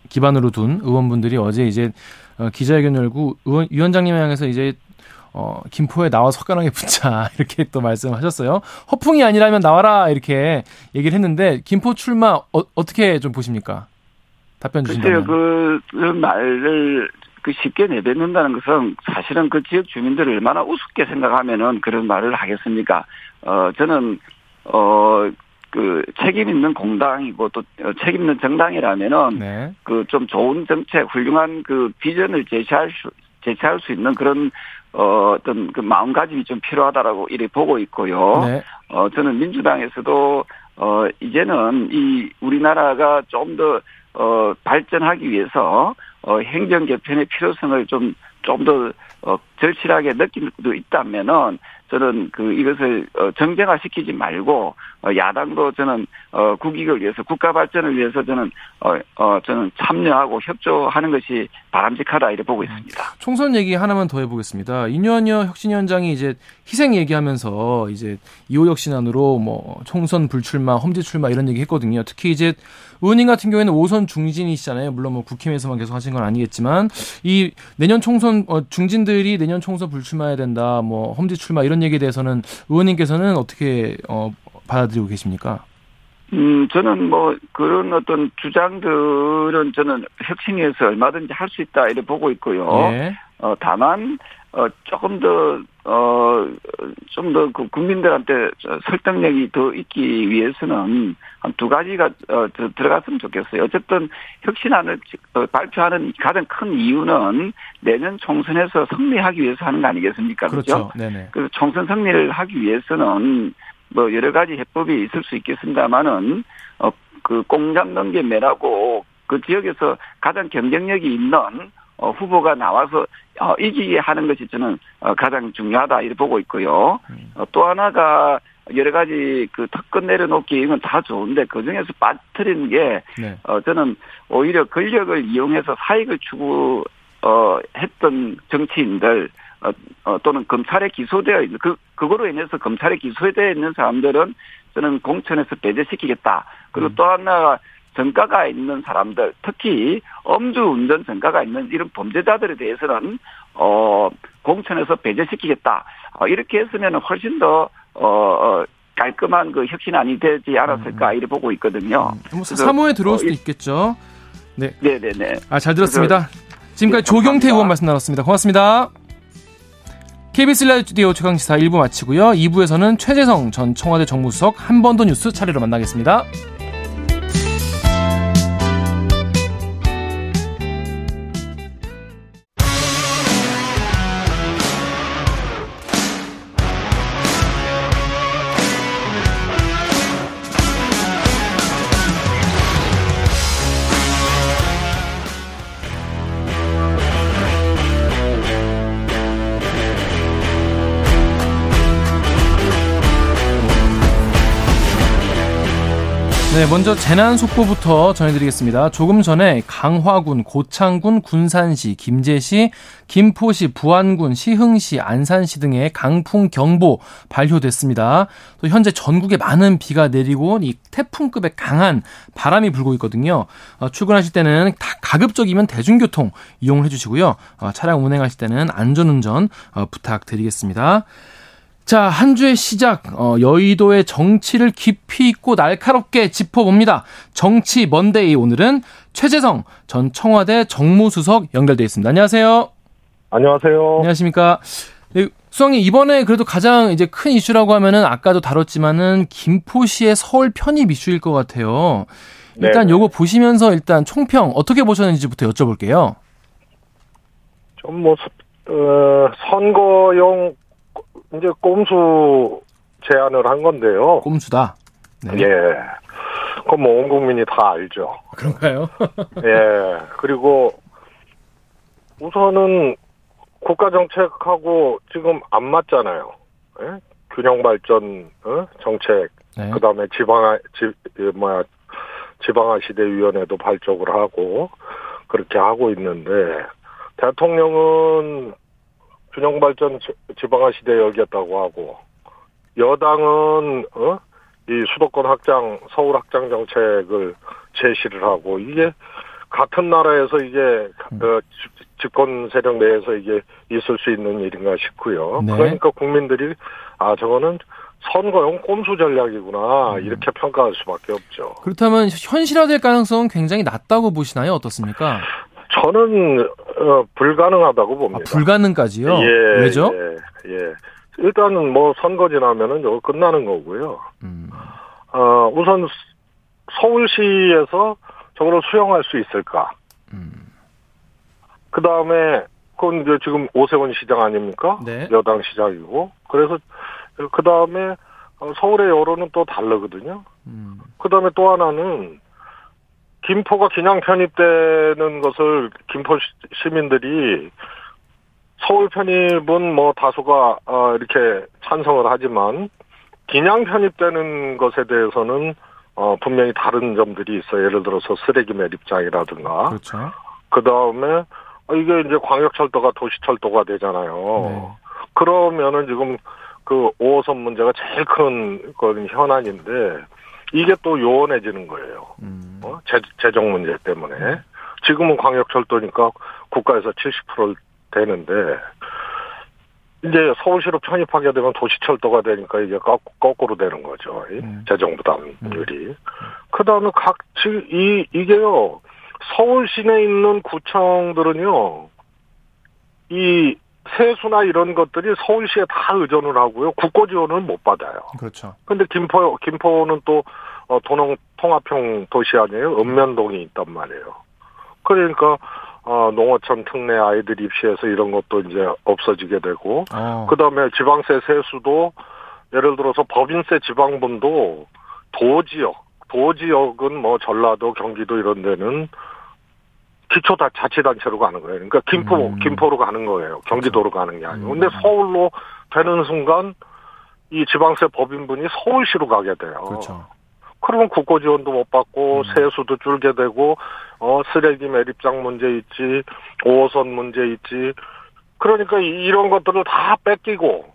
기반으로 둔 의원분들이 어제 이제 어, 기자회견 열고 의원, 위원장님 향해서 이제 어, 김포에 나와 석가랑에 붙자 이렇게 또 말씀하셨어요. 허풍이 아니라면 나와라 이렇게 얘기를 했는데 김포 출마 어, 어떻게 좀 보십니까? 답변 주신다면. 글쎄요, 그, 그 말을 그 쉽게 내뱉는다는 것은 사실은 그 지역 주민들을 얼마나 우습게 생각하면은 그런 말을 하겠습니까? 어, 저는, 어, 그 책임 있는 공당이고 또 책임 있는 정당이라면은 네. 그좀 좋은 정책, 훌륭한 그 비전을 제시할 수 제시할 수 있는 그런 어, 어떤 그 마음가짐이 좀 필요하다라고 이렇게 보고 있고요. 네. 어, 저는 민주당에서도 어, 이제는 이 우리나라가 좀더 어, 발전하기 위해서 어, 행정 개편의 필요성을 좀 좀더 어, 절실하게 느낄 수 있다면은 저는 그 이것을 어, 정쟁화 시키지 말고 어, 야당도 저는 어, 국익을 위해서 국가 발전을 위해서 저는 어, 어 저는 참여하고 협조하는 것이 바람직하다 이렇게 보고 있습니다. 총선 얘기 하나만 더 해보겠습니다. 이년여 혁신위원장이 이제 희생 얘기하면서 이제 이호 혁신안으로 뭐 총선 불출마, 험지 출마 이런 얘기 했거든요. 특히 이제 의원님 같은 경우에는 5선 중진이시잖아요. 물론 뭐 국힘에서만 계속 하신 건 아니겠지만 이 내년 총선 어, 중진들이 내년 총선 불출마해야 된다, 뭐 험지 출마 이런 얘기에 대해서는 의원님께서는 어떻게 어, 받아들이고 계십니까? 음, 저는 뭐 그런 어떤 주장들은 저는 혁신위에서 얼마든지 할 수 있다 이렇게 보고 있고요. 네. 어, 다만 어, 조금 더, 어, 좀 더 그 국민들한테 설득력이 더 있기 위해서는 한 두 가지가, 어, 더 들어갔으면 좋겠어요. 어쨌든 혁신안을 어, 발표하는 가장 큰 이유는 내년 총선에서 승리하기 위해서 하는 거 아니겠습니까? 그렇죠. 그렇죠? 네네. 그래서 총선 승리를 하기 위해서는 뭐 여러 가지 해법이 있을 수 있겠습니다만은, 어, 그 공장 넘게 매라고 그 지역에서 가장 경쟁력이 있는 어, 후보가 나와서 어, 이기게 하는 것이 저는 어, 가장 중요하다 이렇게 보고 있고요. 음. 어, 또 하나가 여러 가지 그 특권 내려놓기 이건 다 좋은데 그 중에서 빠뜨리는 게 네. 어, 저는 오히려 권력을 이용해서 사익을 추구 어, 했던 정치인들 어, 어, 또는 검찰에 기소되어 있는 그 그거로 인해서 검찰에 기소되어 있는 사람들은 저는 공천에서 배제시키겠다. 그리고 음. 또 하나 전가가 있는 사람들, 특히 엄주운전 전가가 있는 이런 범죄자들에 대해서는 어 공천에서 배제시키겠다. 어, 이렇게 했으면 훨씬 더 어, 어 깔끔한 그 혁신안이 되지 않았을까 음. 이렇게 보고 있거든요. 음, 사모에 들어올 어, 수도 있겠죠. 네. 네네네. 아, 잘 들었습니다. 지금까지 네, 조경태 의원 말씀 나눴습니다. 고맙습니다. KBS 라디오 최강시사 1부 마치고요. 2부에서는 최재성 전 청와대 정무수석 한 번 더 뉴스 차례로 만나겠습니다. 네, 먼저 재난 속보부터 전해드리겠습니다. 조금 전에 강화군, 고창군, 군산시, 김제시, 김포시, 부안군, 시흥시, 안산시 등의 강풍 경보 발효됐습니다. 또 현재 전국에 많은 비가 내리고 이 태풍급의 강한 바람이 불고 있거든요. 어, 출근하실 때는 가급적이면 대중교통 이용을 해주시고요. 어, 차량 운행하실 때는 안전운전 어, 부탁드리겠습니다. 자, 한 주의 시작, 어, 여의도의 정치를 깊이 있고 날카롭게 짚어봅니다. 정치 먼데이 오늘은 최재성 전 청와대 정무수석 연결돼 있습니다. 안녕하세요. 안녕하세요. 안녕하십니까. 네, 수석님, 이번에 그래도 가장 이제 큰 이슈라고 하면은 아까도 다뤘지만은 김포시의 서울 편입 이슈일 것 같아요. 일단 네 요거 보시면서 일단 총평 어떻게 보셨는지부터 여쭤볼게요. 좀 뭐, 어, 선거용 이제 꼼수 제안을 한 건데요. 꼼수다. 네. 예. 그건 뭐 온 국민이 다 알죠. 그런가요? 예. 그리고 우선은 국가 정책하고 지금 안 맞잖아요. 예? 균형 발전 어? 정책. 네. 그다음에 지방아 지 뭐야 지방아 시대 위원회도 발족을 하고 그렇게 하고 있는데 대통령은 균형발전 지방화 시대에 열겠다고 하고 여당은 어? 이 수도권 확장 서울 확장 정책을 제시를 하고 이게 같은 나라에서 이게 그 집권 세력 내에서 이게 있을 수 있는 일인가 싶고요. 네. 그러니까 국민들이 아 저거는 선거용 꼼수 전략이구나 음. 이렇게 평가할 수밖에 없죠. 그렇다면 현실화될 가능성은 굉장히 낮다고 보시나요? 어떻습니까? 저는 어, 불가능하다고 봅니다. 아, 불가능까지요? 예, 왜죠? 예, 예. 일단은 뭐 선거 지나면은 이거 끝나는 거고요. 음. 어, 우선 서울시에서 저거를 수용할 수 있을까? 음. 그 다음에 그건 이제 지금 오세훈 시장 아닙니까? 네. 여당 시장이고 그래서 그 다음에 어, 서울의 여론은 또 다르거든요. 음. 그 다음에 또 하나는 김포가 기냥 편입되는 것을 김포 시민들이 서울 편입은 뭐 다수가 어 이렇게 찬성을 하지만 기냥 편입되는 것에 대해서는 어 분명히 다른 점들이 있어요. 예를 들어서 쓰레기 매립장이라든가. 그렇죠. 그 다음에 이게 이제 광역철도가 도시철도가 되잖아요. 네. 그러면은 지금 그 5호선 문제가 제일 큰 건 현안인데 이게 또 요원해지는 거예요. 음. 어? 재, 재정 문제 때문에. 지금은 광역철도니까 국가에서 70% 되는데, 이제 서울시로 편입하게 되면 도시철도가 되니까 이게 거꾸로 되는 거죠. 음. 재정 부담률이. 음. 그 다음에 각, 이, 이게요, 서울 시내에 있는 구청들은요, 이 세수나 이런 것들이 서울시에 다 의존을 하고요. 국고 지원을 못 받아요. 그렇죠. 근데 김포, 김포는 또, 어, 도농, 통합형 도시 아니에요? 읍면동이 있단 말이에요. 그러니까, 어, 농어촌 특례 아이들 입시해서 이런 것도 이제 없어지게 되고, 어. 그 다음에 지방세 세수도, 예를 들어서 법인세 지방분도 도지역, 도지역은 뭐 전라도, 경기도 이런 데는 기초 다 자치단체로 가는 거예요. 그러니까 김포, 음. 김포로 가는 거예요. 경기도로 그렇죠. 가는 게 아니고. 음. 근데 서울로 되는 순간 이 지방세 법인분이 서울시로 가게 돼요. 그렇죠. 그러면 국고 지원도 못 받고 음. 세수도 줄게 되고 어 쓰레기 매립장 문제 있지 5호선 문제 있지 그러니까 이런 것들을 다 뺏기고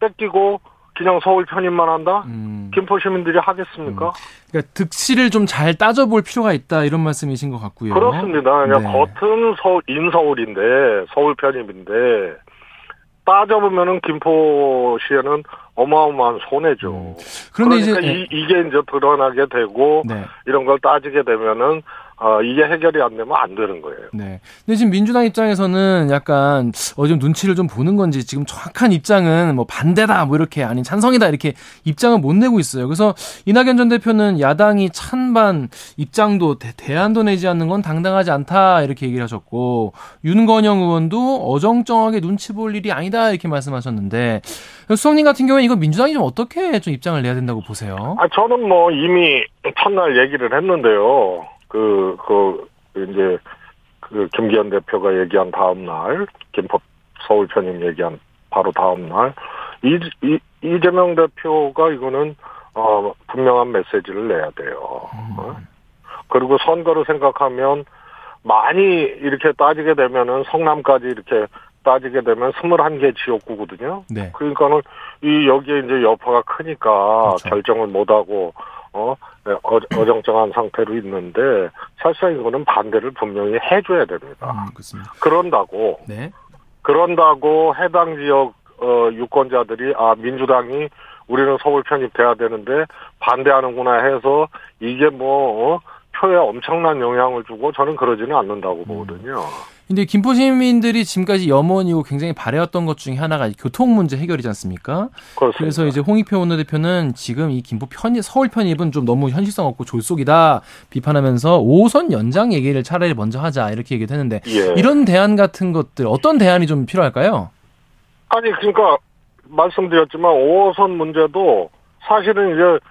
뺏기고 그냥 서울 편입만 한다? 음. 김포 시민들이 하겠습니까? 음. 그러니까 득실을 좀 잘 따져볼 필요가 있다 이런 말씀이신 것 같고요. 그렇습니다. 그냥 네. 겉은 서울, 인서울인데 서울 편입인데 따져보면은 김포시에는 어마어마한 손해죠. 음. 그런데 그러니까 이제 이, 게 이제 드러나게 되고 네. 이런 걸 따지게 되면은 어, 이게 해결이 안 되면 안 되는 거예요. 네. 근데 지금 민주당 입장에서는 약간 어, 좀 눈치를 좀 보는 건지 지금 정확한 입장은 뭐 반대다 뭐 이렇게 아닌 찬성이다 이렇게 입장을 못 내고 있어요. 그래서 이낙연 전 대표는 야당이 찬반 입장도 대, 안도 내지 않는 건 당당하지 않다 이렇게 얘기를 하셨고 윤건영 의원도 어정쩡하게 눈치 볼 일이 아니다 이렇게 말씀하셨는데 수석님 같은 경우에 이거 민주당이 좀 어떻게 좀 입장을 내야 된다고 보세요? 아 저는 뭐 이미 첫날 얘기를 했는데요. 그, 그, 이제, 그, 김기현 대표가 얘기한 다음날, 김포 서울 편입 얘기한 바로 다음날, 이, 이, 이재명 대표가 이거는, 어, 분명한 메시지를 내야 돼요. 음. 어? 그리고 선거를 생각하면, 많이 이렇게 따지게 되면은 성남까지 이렇게 따지게 되면 21개 지역구거든요. 네. 그러니까는 이 여기에 이제 여파가 크니까 그렇죠. 결정을 못 하고 어, 네, 어, 어정쩡한 상태로 있는데 사실상 이거는 반대를 분명히 해줘야 됩니다. 음, 그렇습니다. 그런다고 네. 그런다고 해당 지역 어, 유권자들이 아 민주당이 우리는 서울 편입돼야 되는데 반대하는구나 해서 이게 뭐 어, 표에 엄청난 영향을 주고 저는 그러지는 않는다고 보거든요. 근데 김포 시민들이 지금까지 염원이고 굉장히 바래왔던 것 중에 하나가 교통 문제 해결이지 않습니까? 그렇습니다. 그래서 이제 홍익표 원내대표는 지금 이 김포 편입 서울 편입은 좀 너무 현실성 없고 졸속이다 비판하면서 5선 연장 얘기를 차라리 먼저 하자 이렇게 얘기를 했는데 예. 이런 대안 같은 것들 어떤 대안이 좀 필요할까요? 아니 그러니까 말씀드렸지만 5호선 문제도 사실은 이제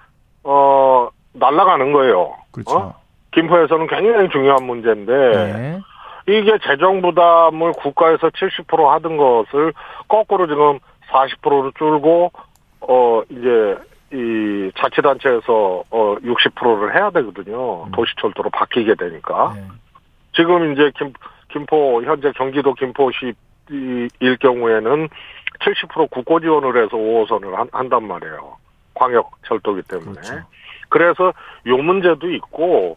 어 날아가는 거예요. 그렇죠. 어? 김포에서는 굉장히 중요한 문제인데 네. 이게 재정 부담을 국가에서 70% 하던 것을 거꾸로 지금 40%로 줄고 어 이제 이 자치단체에서 어 60%를 해야 되거든요. 음. 도시철도로 바뀌게 되니까. 네. 지금 이제 김 김포 현재 경기도 김포시 일 경우에는 70% 국고 지원을 해서 5호선을 한, 한단 말이에요. 광역 철도기 때문에. 그렇죠. 그래서 요 문제도 있고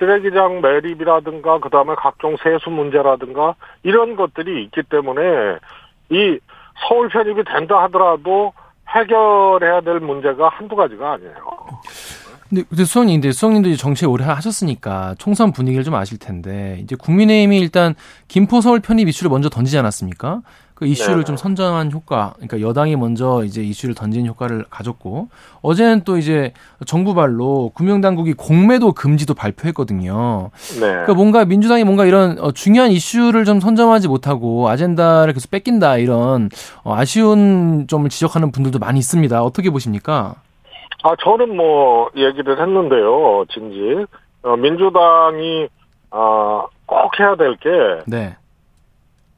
쓰레기장 매립이라든가 그다음에 각종 세수 문제라든가 이런 것들이 있기 때문에 이 서울 편입이 된다 하더라도 해결해야 될 문제가 한두 가지가 아니에요. 근데, 근데 수석님, 근데 수석님도 정치 오래 하셨으니까 총선 분위기를 좀 아실 텐데 이제 국민의힘이 일단 김포 서울 편입 이슈를 먼저 던지지 않았습니까? 그 이슈를 네좀 선정한 효과, 그러니까 여당이 먼저 이제 이슈를 던진 효과를 가졌고 어제는 또 이제 정부 발로 금융당국이 공매도 금지도 발표했거든요. 네. 그러니까 뭔가 민주당이 뭔가 이런 어, 중요한 이슈를 좀 선점하지 못하고 아젠다를 계속 뺏긴다 이런 어, 아쉬운 점을 지적하는 분들도 많이 있습니다. 어떻게 보십니까? 아 저는 뭐 얘기를 했는데요, 진지 어, 민주당이 아, 꼭 해야 될게 네.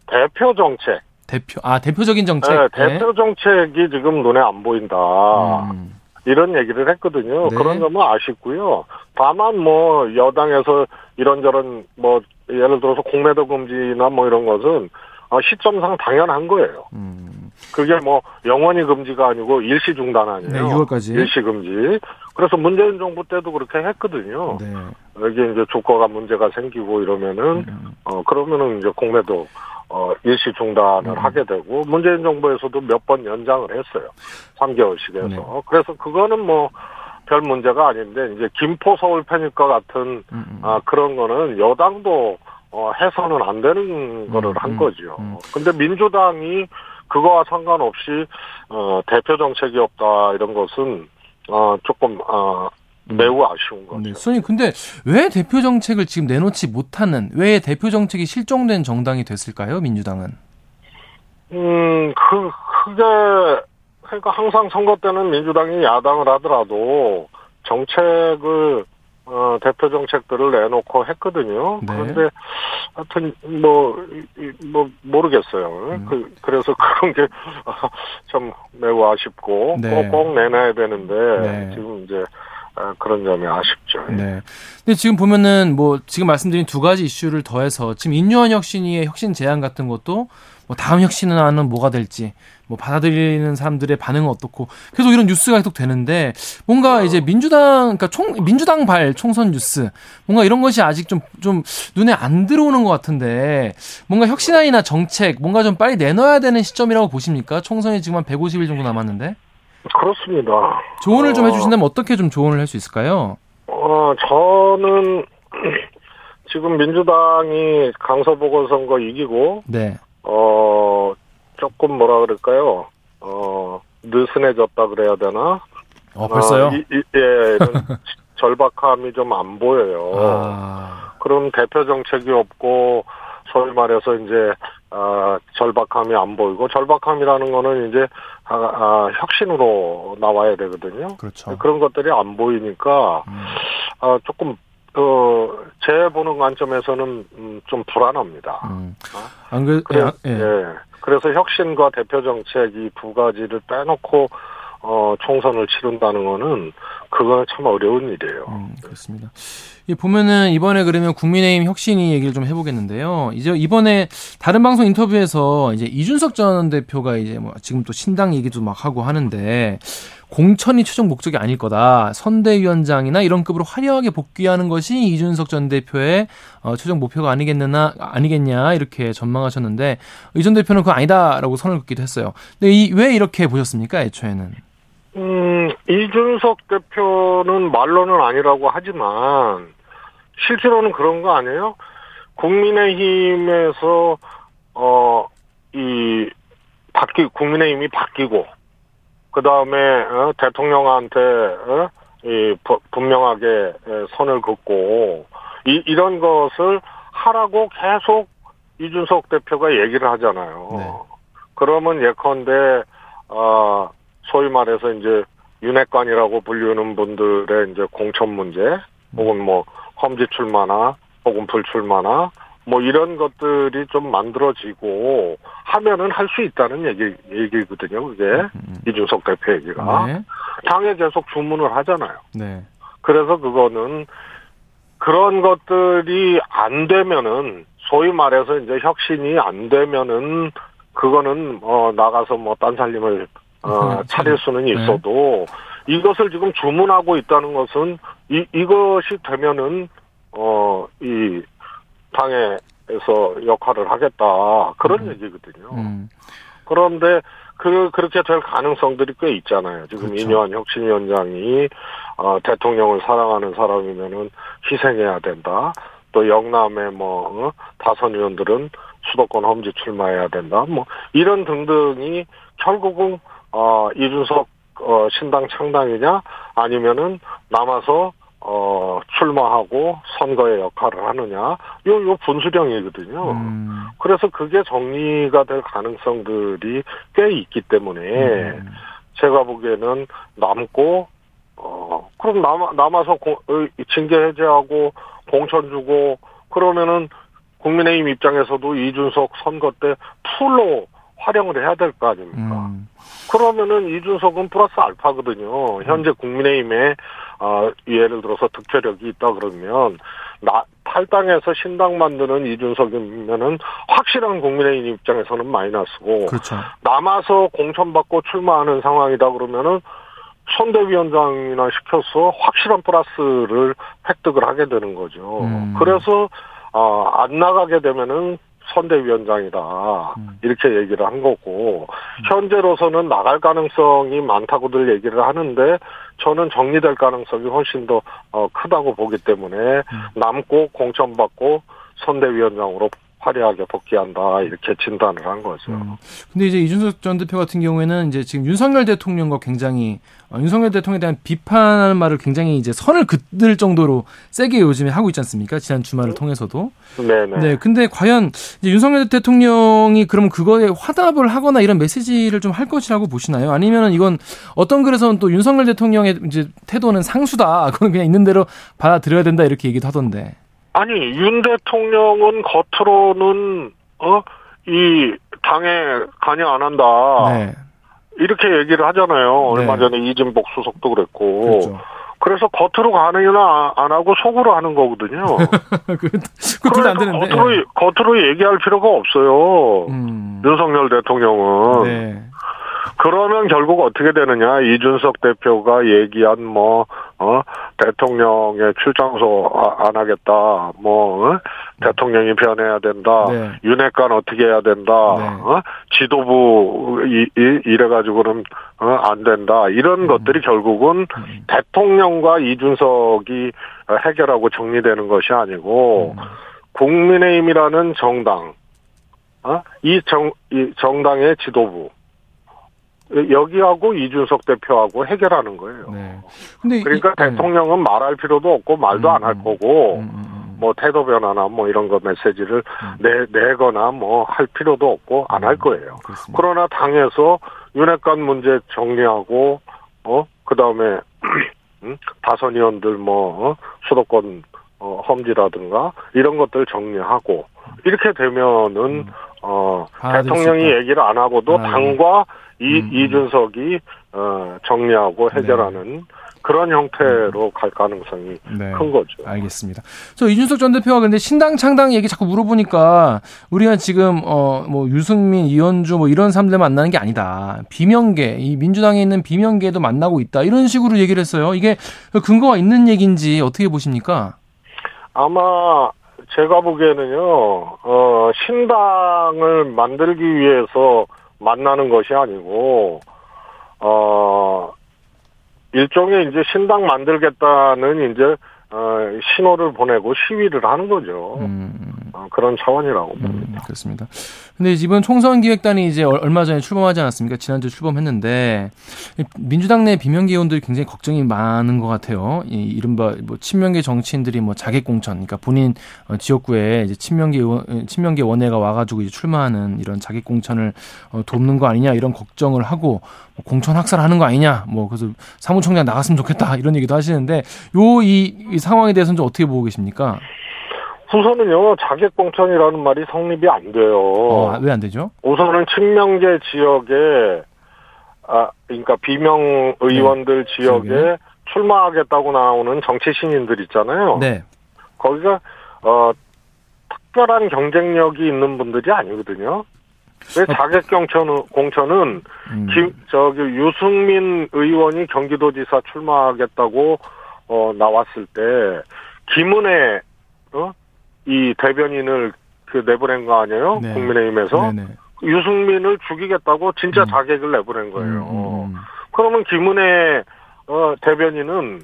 대표 정책. 대표 아 대표적인 정책. 네, 대표 정책이 지금 눈에 안 보인다. 음. 이런 얘기를 했거든요. 네. 그런 점은 아쉽고요. 다만 뭐 여당에서 이런저런 뭐 예를 들어서 공매도 금지나 뭐 이런 것은 어, 시점상 당연한 거예요. 음. 그게 뭐 영원히 금지가 아니고 일시 중단 아니에요. 네, 6월까지. 일시 금지. 그래서 문재인 정부 때도 그렇게 했거든요. 네. 여기 이제 주가가 문제가 생기고 이러면은 음. 어 그러면은 이제 공매도 어, 일시 중단을 음. 하게 되고 문재인 정부에서도 몇 번 연장을 했어요. 3개월씩 해서. 네. 그래서 그거는 뭐 별 문제가 아닌데 이제 김포 서울 편입과 같은 음, 음. 아, 그런 거는 여당도 어, 해서는 안 되는 거를 음, 한 음, 거죠. 음. 근데 민주당이 그거와 상관없이 어, 대표 정책이 없다 이런 것은 어, 조금 어, 음. 매우 아쉬운 거죠. 네. 선생님, 근데 왜 대표 정책을 지금 내놓지 못하는, 왜 대표 정책이 실종된 정당이 됐을까요, 민주당은? 음, 그, 크게, 그러니까 항상 선거 때는 민주당이 야당을 하더라도 정책을, 어, 대표 정책들을 내놓고 했거든요. 네. 그런데, 하여튼, 뭐, 뭐, 모르겠어요. 음. 그, 그래서 그런 게, 참 매우 아쉽고, 네. 꼭, 꼭 내놔야 되는데, 네. 지금 이제, 아, 그런 점이 아쉽죠. 예. 네. 근데 지금 보면은 뭐 지금 말씀드린 두 가지 이슈를 더해서 지금 인류한 혁신위의 혁신 제안 같은 것도 뭐 다음 혁신은 뭐가 될지 뭐 받아들이는 사람들의 반응은 어떻고 계속 이런 뉴스가 계속 되는데 뭔가 어. 이제 민주당 그러니까 총 민주당 발 총선 뉴스 뭔가 이런 것이 아직 좀좀 좀 눈에 안 들어오는 것 같은데 뭔가 혁신안이나 정책 뭔가 좀 빨리 내놔야 되는 시점이라고 보십니까? 총선이 지금 한 150일 정도 남았는데. 그렇습니다. 조언을 좀 어, 해주신다면 어떻게 좀 조언을 할 수 있을까요? 어, 저는 지금 민주당이 강서 보궐선거 이기고, 네. 어, 조금 뭐라 그럴까요? 어, 느슨해졌다 그래야 되나? 어, 벌써요? 어, 이, 이, 예, 절박함이 좀 안 보여요. 아. 그럼 대표 정책이 없고, 소위 말해서 이제 아, 절박함이 안 보이고 절박함이라는 거는 이제 아, 아, 혁신으로 나와야 되거든요. 그렇죠. 그런 것들이 안 보이니까 음. 아, 조금 어, 제 보는 관점에서는 음, 좀 불안합니다. 음. 어? 안 그, 그래, 예. 예. 그래서 혁신과 대표 정책 이 두 가지를 빼놓고 어, 총선을 치른다는 거는 그거는 참 어려운 일이에요. 음, 그렇습니다. 보면은 이번에 그러면 국민의힘 혁신이 얘기를 좀 해보겠는데요. 이제 이번에 다른 방송 인터뷰에서 이제 이준석 전 대표가 이제 뭐 지금 또 신당 얘기도 막 하고 하는데 공천이 최종 목적이 아닐 거다. 선대위원장이나 이런 급으로 화려하게 복귀하는 것이 이준석 전 대표의 어, 최종 목표가 아니겠느냐, 아니겠냐 이렇게 전망하셨는데 이 전 대표는 그거 아니다라고 선을 긋기도 했어요. 근데 이, 왜 이렇게 보셨습니까? 애초에는? 음, 이준석 대표는 말로는 아니라고 하지만 실제로는 그런 거 아니에요? 국민의힘에서 어 이 바뀌 국민의힘이 바뀌고 그 다음에 어, 대통령한테 어, 이 분명하게 선을 긋고 이, 이런 것을 하라고 계속 이준석 대표가 얘기를 하잖아요. 네. 그러면 예컨대 어 소위 말해서 이제 윤핵관이라고 불리는 분들의 이제 공천 문제 혹은 뭐 험지 출마나 혹은 불출마나 뭐 이런 것들이 좀 만들어지고 하면은 할 수 있다는 얘기 얘기거든요. 그게 음, 음. 이준석 대표 얘기가 네. 당에 계속 주문을 하잖아요. 네. 그래서 그거는 그런 것들이 안 되면은 소위 말해서 이제 혁신이 안 되면은 그거는 어 나가서 뭐 딴 살림을 어 차릴 수는 네. 있어도 네. 이것을 지금 주문하고 있다는 것은 이 이것이 되면은 어 이 당에서 역할을 하겠다 그런 음. 얘기거든요. 음. 그런데 그 그렇게 될 가능성들이 꽤 있잖아요. 지금 그렇죠. 이뇨한 혁신위원장이 어, 대통령을 사랑하는 사람이면은 희생해야 된다. 또 영남의 뭐 어, 다선 의원들은 수도권 험지 출마해야 된다. 뭐 이런 등등이 결국은 어 이준석 어 신당 창당이냐 아니면은 남아서 어, 출마하고 선거의 역할을 하느냐, 요, 요 분수령이거든요. 음. 그래서 그게 정리가 될 가능성들이 꽤 있기 때문에, 음. 제가 보기에는 남고, 어, 그럼 남, 남아서 고, 어, 징계 해제하고 공천 주고, 그러면은 국민의힘 입장에서도 이준석 선거 때 풀로 활용을 해야 될 거 아닙니까? 음. 그러면은 이준석은 플러스 알파거든요. 현재 국민의힘에 어, 예를 들어서 득표력이 있다 그러면 나 탈당해서 신당 만드는 이준석이면은 확실한 국민의힘 입장에서는 마이너스고 그렇죠. 남아서 공천받고 출마하는 상황이다 그러면은 선대위원장이나 시켜서 확실한 플러스를 획득을 하게 되는 거죠. 음. 그래서 어, 안 나가게 되면은 선대위원장이다. 음. 이렇게 얘기를 한 거고, 음. 현재로서는 나갈 가능성이 많다고들 얘기를 하는데, 저는 정리될 가능성이 훨씬 더 어, 크다고 보기 때문에, 음. 남고 공천받고 선대위원장으로 화려하게 복귀한다 이렇게 진단을 한 거죠. 음. 근데 이제 이준석 전 대표 같은 경우에는 이제 지금 윤석열 대통령과 굉장히 어, 윤석열 대통령에 대한 비판하는 말을 굉장히 이제 선을 긋을 정도로 세게 요즘에 하고 있지 않습니까? 지난 주말을 통해서도. 네네. 네. 근데 과연 이제 윤석열 대통령이 그럼 그거에 화답을 하거나 이런 메시지를 좀 할 것이라고 보시나요? 아니면은 이건 어떤 글에서는 또 윤석열 대통령의 이제 태도는 상수다. 그건 그냥 있는 대로 받아들여야 된다 이렇게 얘기도 하던데. 아니 윤 대통령은 겉으로는 어이 당에 관여 안 한다. 네. 이렇게 얘기를 하잖아요. 얼마 네. 전에 이진복 수석도 그랬고. 그렇죠. 그래서 겉으로 가느냐 안 하고 속으로 하는 거거든요. 그, 그안 되는데. 겉으로, 겉으로 얘기할 필요가 없어요. 음. 윤석열 대통령은. 네. 그러면 결국 어떻게 되느냐 이준석 대표가 얘기한 뭐 어, 대통령의 출장소 아, 안 하겠다 뭐 어? 대통령이 변해야 된다 네. 윤핵관 어떻게 해야 된다 네. 어? 지도부 이, 이, 이래 가지고는 어, 안 된다 이런 음. 것들이 결국은 음. 대통령과 이준석이 해결하고 정리되는 것이 아니고 음. 국민의힘이라는 정당 어? 이 정, 이 정당의 지도부 여기하고 이준석 대표하고 해결하는 거예요. 네. 근데 그러니까 이, 네. 대통령은 네. 말할 필요도 없고 말도 음, 안할 거고 음, 음, 음, 뭐 태도 변화나 뭐 이런 거 메시지를 음. 내 내거나 뭐 할 필요도 없고 안 할 거예요. 그렇습니다. 그러나 당에서 윤핵관 문제 정리하고 어 그다음에 다선 의원들 뭐 어? 수도권 어, 험지라든가 이런 것들 정리하고 이렇게 되면은 어 대통령이 얘기를 안 하고도 아, 당과 이 음, 음. 이준석이 어 정리하고 네. 해결하는 네. 그런 형태로 갈 가능성이 네. 큰 거죠. 알겠습니다. 저 이준석 전 대표가 근데 신당 창당 얘기 자꾸 물어보니까 우리가 지금 어 뭐 유승민, 이현주 뭐 이런 사람들 만나는 게 아니다. 비명계, 이 민주당에 있는 비명계도 만나고 있다. 이런 식으로 얘기를 했어요. 이게 근거가 있는 얘기인지 어떻게 보십니까? 아마 제가 보기에는요, 어, 신당을 만들기 위해서 만나는 것이 아니고, 어, 일종의 이제 신당 만들겠다는 이제 어, 신호를 보내고 시위를 하는 거죠. 음. 어, 그런 차원이라고 음, 봅니다. 음, 그렇습니다. 근데 이번 총선 기획단이 이제 얼마 전에 출범하지 않았습니까? 지난주 출범했는데 민주당 내 비명계 의원들이 굉장히 걱정이 많은 것 같아요. 이 이른바 뭐 친명계 정치인들이 뭐 자객 공천, 그러니까 본인 어, 지역구에 이제 친명계 의원, 친명계 원회가 와가지고 이제 출마하는 이런 자객 공천을 어, 돕는 거 아니냐 이런 걱정을 하고 뭐 공천 학살하는 거 아니냐, 뭐 그래서 사무총장 나갔으면 좋겠다 이런 얘기도 하시는데 요이이 상황에 대해서는 좀 어떻게 보고 계십니까? 우선은요 자객공천이라는 말이 성립이 안 돼요. 어, 왜 안 되죠? 우선은 친명계 지역에 아 그러니까 비명 의원들 네. 지역에 지역에? 출마하겠다고 나오는 정치 신인들 있잖아요. 네. 거기가 어 특별한 경쟁력이 있는 분들이 아니거든요. 왜 어. 자객 공천은 공천은 음. 김 저기 유승민 의원이 경기도지사 출마하겠다고 어 나왔을 때 김은혜 어? 이 대변인을 그 내보낸 거 아니에요? 네. 국민의힘에서 네네. 유승민을 죽이겠다고 진짜 음. 자객을 내보낸 거예요. 음, 음, 음. 그러면 김은혜 어, 대변인은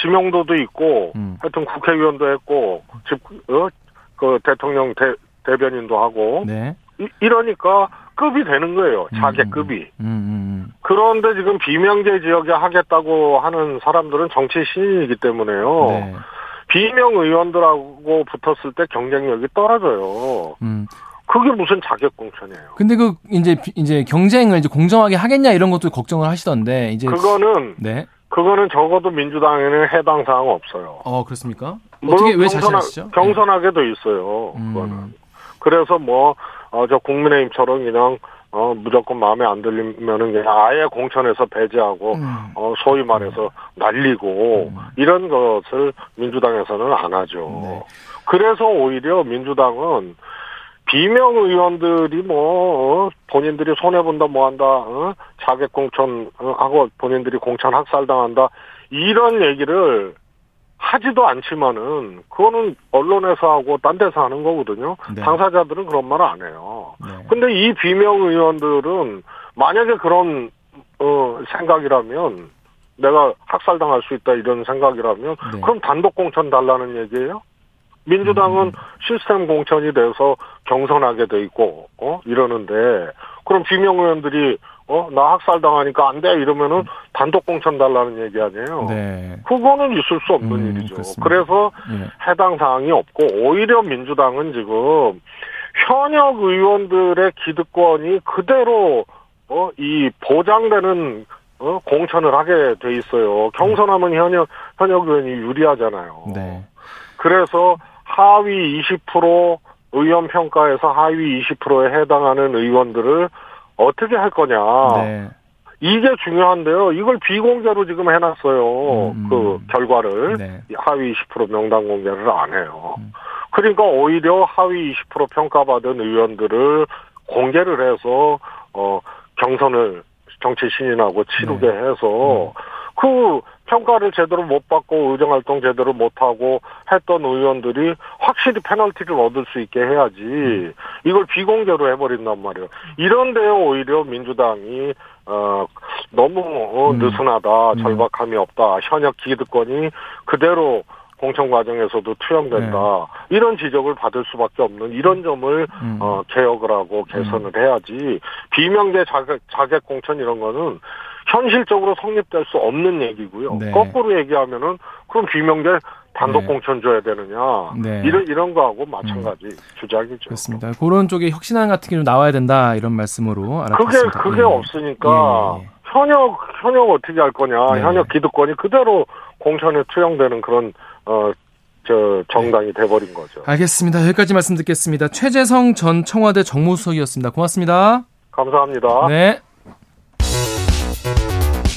지명도도 있고 음. 하여튼 국회의원도 했고 집, 어, 그 대통령 대, 대변인도 하고 네. 이, 이러니까 급이 되는 거예요. 자객급이. 그런데 지금 비명계 지역에 하겠다고 하는 사람들은 정치 신인이기 때문에요. 네. 비명 의원들하고 붙었을 때 경쟁력이 떨어져요. 음. 그게 무슨 자격 공천이에요. 근데 그 이제 이제 경쟁을 이제 공정하게 하겠냐 이런 것도 걱정을 하시던데 이제 그거는 네. 그거는 적어도 민주당에는 해당 사항 없어요. 어 그렇습니까? 어떻게 왜 자신하시죠? 경선하게 도 있어요. 음. 그거는. 그래서 뭐 어, 저 국민의힘처럼 그냥 어, 무조건 마음에 안 들리면은 그냥 아예 공천에서 배제하고, 음. 어, 소위 말해서 날리고, 음. 이런 것을 민주당에서는 안 하죠. 네. 그래서 오히려 민주당은 비명 의원들이 뭐, 어, 본인들이 손해본다 뭐 한다, 어? 자객 공천 하고 본인들이 공천 학살당한다, 이런 얘기를 하지도 않지만은 그거는 언론에서 하고 딴 데서 하는 거거든요. 네. 당사자들은 그런 말 안 해요. 네. 근데 이 비명 의원들은 만약에 그런 어 생각이라면 내가 학살당할 수 있다 이런 생각이라면 네. 그럼 단독 공천 달라는 얘기예요? 민주당은 음. 시스템 공천이 돼서 경선하게 돼 있고 어 이러는데 그럼 비명 의원들이 어, 나 학살 당하니까 안 돼. 이러면은 단독 공천 달라는 얘기 아니에요. 네. 그거는 있을 수 없는 음, 일이죠. 그렇습니다. 그래서 네. 해당 사항이 없고 오히려 민주당은 지금 현역 의원들의 기득권이 그대로 어, 이 보장되는 어, 공천을 하게 돼 있어요. 경선하면 현역 현역 의원이 유리하잖아요. 네. 그래서 하위 20% 의원 평가에서 하위 20%에 해당하는 의원들을 어떻게 할 거냐. 네. 이게 중요한데요. 이걸 비공개로 지금 해놨어요. 음. 그 결과를 네. 하위 20% 명단 공개를 안 해요. 음. 그러니까 오히려 하위 20% 평가받은 의원들을 공개를 해서 어 경선을 정치 신인하고 치르게 네. 해서 음. 그 평가를 제대로 못 받고 의정활동 제대로 못하고 했던 의원들이 확실히 페널티를 얻을 수 있게 해야지 이걸 비공개로 해버린단 말이에요. 이런데 오히려 민주당이 어 너무 어, 음. 느슨하다, 음. 절박함이 없다, 현역 기득권이 그대로 공천 과정에서도 투영된다 네. 이런 지적을 받을 수밖에 없는 이런 점을 음. 어, 개혁을 하고 개선을 음. 해야지 비명계 자객, 자객 공천 이런 거는 현실적으로 성립될 수 없는 얘기고요. 네. 거꾸로 얘기하면은 그럼 비명계 단독 네. 공천 줘야 되느냐 네. 이런 이런 거하고 마찬가지 음. 주장이죠. 그렇습니다. 그런 쪽에 혁신안 같은 게 좀 나와야 된다 이런 말씀으로 알아봤습니다. 그게 그게 예. 없으니까 예. 현역 현역 어떻게 할 거냐 네. 현역 기득권이 그대로 공천에 투영되는 그런 어. 저 정당이 돼버린 거죠. 알겠습니다. 여기까지 말씀 듣겠습니다. 최재성 전 청와대 정무수석이었습니다. 고맙습니다. 감사합니다. 네.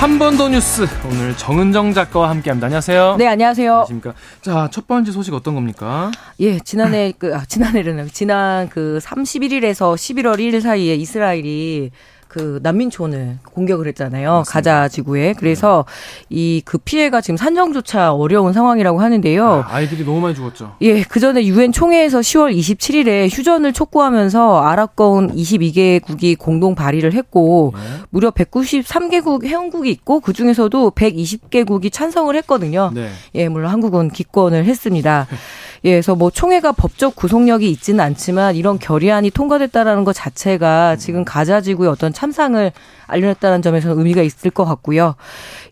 한 번 더 뉴스 오늘 정은정 작가와 함께합니다. 안녕하세요. 네, 안녕하세요. 안녕하십니까. 자, 첫 번째 소식 어떤 겁니까? 예, 지난해 그 아, 지난해는 지난 그 31일에서 11월 1일 사이에 이스라엘이 그 난민촌을 공격을 했잖아요. 맞습니다. 가자 지구에. 그래서 이그 피해가 지금 산정조차 어려운 상황이라고 하는데요. 아, 이들이 너무 많이 죽었죠. 예, 그 전에 유엔 총회에서 10월 27일에 휴전을 촉구하면서 아랍권 22개국이 공동 발의를 했고 네. 무려 193개국 회원국이 있고 그 중에서도 120개국이 찬성을 했거든요. 네. 예, 물론 한국은 기권을 했습니다. 예, 그래서 뭐 총회가 법적 구속력이 있지는 않지만 이런 결의안이 통과됐다라는 것 자체가 지금 가자 지구의 어떤 참상을 알려냈다는 점에서는 의미가 있을 것 같고요.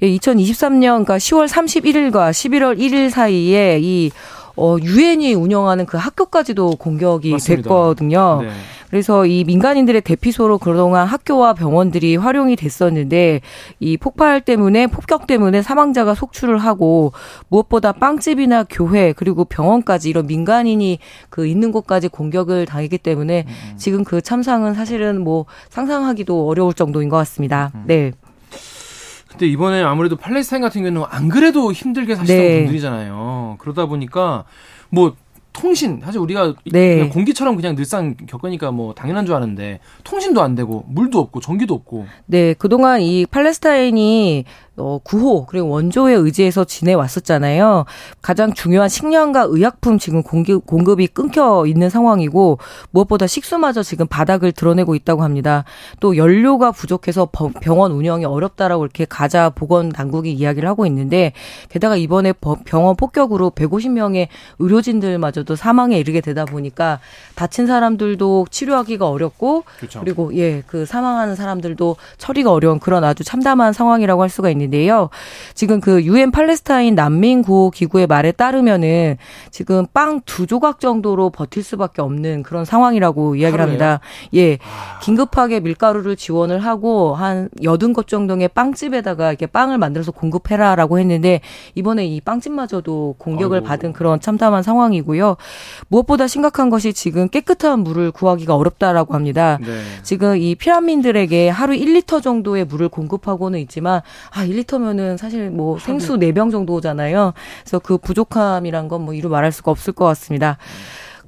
예, 2023년 그러니까 10월 31일과 11월 1일 사이에 이 어, 유엔이 운영하는 그 학교까지도 공격이 맞습니다. 됐거든요. 네. 그래서 이 민간인들의 대피소로 그동안 학교와 병원들이 활용이 됐었는데 이 폭발 때문에 폭격 때문에 사망자가 속출을 하고 무엇보다 빵집이나 교회 그리고 병원까지 이런 민간인이 그 있는 곳까지 공격을 당했기 때문에 음. 지금 그 참상은 사실은 뭐 상상하기도 어려울 정도인 것 같습니다. 음. 네. 근데 이번에 아무래도 팔레스타인 같은 경우는 안 그래도 힘들게 사시던 네. 분들이잖아요. 그러다 보니까 뭐 통신 사실 우리가 네. 그냥 공기처럼 그냥 늘상 겪으니까 뭐 당연한 줄 아는데 통신도 안 되고 물도 없고 전기도 없고. 네, 그동안 이 팔레스타인이 어, 구호 그리고 원조에 의지해서 지내왔었잖아요. 가장 중요한 식량과 의약품 지금 공급, 공급이 끊겨 있는 상황이고 무엇보다 식수마저 지금 바닥을 드러내고 있다고 합니다. 또 연료가 부족해서 병원 운영이 어렵다라고 이렇게 가자 보건 당국이 이야기를 하고 있는데 게다가 이번에 병원 폭격으로 150명의 의료진들마저도 사망에 이르게 되다 보니까 다친 사람들도 치료하기가 어렵고 그렇죠. 그리고 예 그 사망하는 사람들도 처리가 어려운 그런 아주 참담한 상황이라고 할 수가 있는데. 있는데요. 지금 그 유엔 팔레스타인 난민 구호 기구의 말에 따르면은 지금 빵 두 조각 정도로 버틸 수밖에 없는 그런 상황이라고 이야기를 합니다. 예. 아. 긴급하게 밀가루를 지원을 하고 한 여든 것 정도의 빵집에다가 이렇게 빵을 만들어서 공급해라라고 했는데 이번에 이 빵집마저도 공격을 아이고. 받은 그런 참담한 상황이고요. 무엇보다 심각한 것이 지금 깨끗한 물을 구하기가 어렵다라고 합니다. 네. 지금 이 피난민들에게 하루 1리터 정도의 물을 공급하고는 있지만 아 1 리터면은 사실 뭐 생수 4병 정도잖아요. 그래서 그 부족함이란 건 뭐 이루 말할 수가 없을 것 같습니다.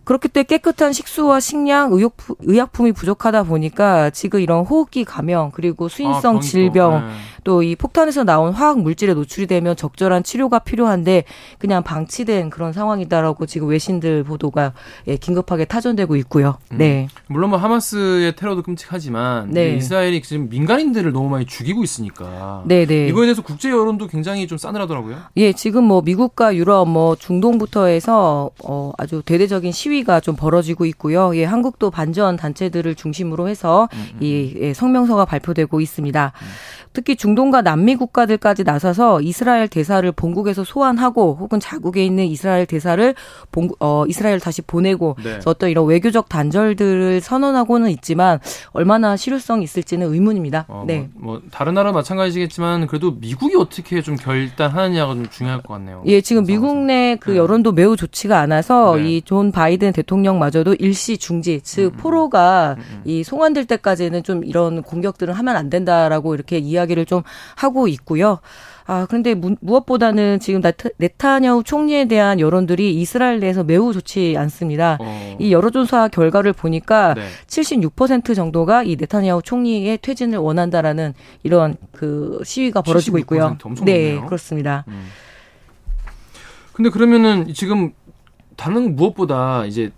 그렇기 때문에 깨끗한 식수와 식량, 의약품, 의약품이 부족하다 보니까 지금 이런 호흡기 감염 그리고 수인성 아, 질병 네. 또 이 폭탄에서 나온 화학 물질에 노출이 되면 적절한 치료가 필요한데 그냥 방치된 그런 상황이다라고 지금 외신들 보도가 예, 긴급하게 타전되고 있고요. 음. 네. 물론 뭐 하마스의 테러도 끔찍하지만 네. 이스라엘이 지금 민간인들을 너무 많이 죽이고 있으니까 네, 네. 이거에 대해서 국제 여론도 굉장히 좀 싸늘하더라고요. 예, 지금 뭐 미국과 유럽 뭐 중동부터 해서 어 아주 대대적인 시위가 좀 벌어지고 있고요. 예, 한국도 반전 단체들을 중심으로 해서 음, 음. 이 예, 성명서가 발표되고 있습니다. 음. 특히 중동과 남미 국가들까지 나서서 이스라엘 대사를 본국에서 소환하고 혹은 자국에 있는 이스라엘 대사를 본, 어, 이스라엘 다시 보내고 네. 어떤 이런 외교적 단절들을 선언하고는 있지만 얼마나 실효성이 있을지는 의문입니다. 어, 네. 뭐, 뭐, 다른 나라 마찬가지겠지만 그래도 미국이 어떻게 좀 결단하느냐가 좀 중요할 것 같네요. 예, 지금 미국 내 그 여론도 매우 좋지가 않아서 네. 이존 바이든 대통령마저도 일시 중지, 즉 음, 음. 포로가 음, 음. 이 송환될 때까지는 좀 이런 공격들은 하면 안 된다라고 이렇게 이야. 이야기를 좀 하고 있고요. 아, 그런데 무, 엇보다는 지금 네타냐후 총리에 대한 여론들이 이스라엘 내에서 매우 좋지 않습니다. 어. 이 여론조사 결과를 보니까 네. 76% 정도가 이 네타냐후 총리의 퇴진을 원한다라는 이런 그 시위가 벌어지고 있고요. 네, 높네요. 그렇습니다. 음. 근데 그러면은 지금 다른 무엇보다 이제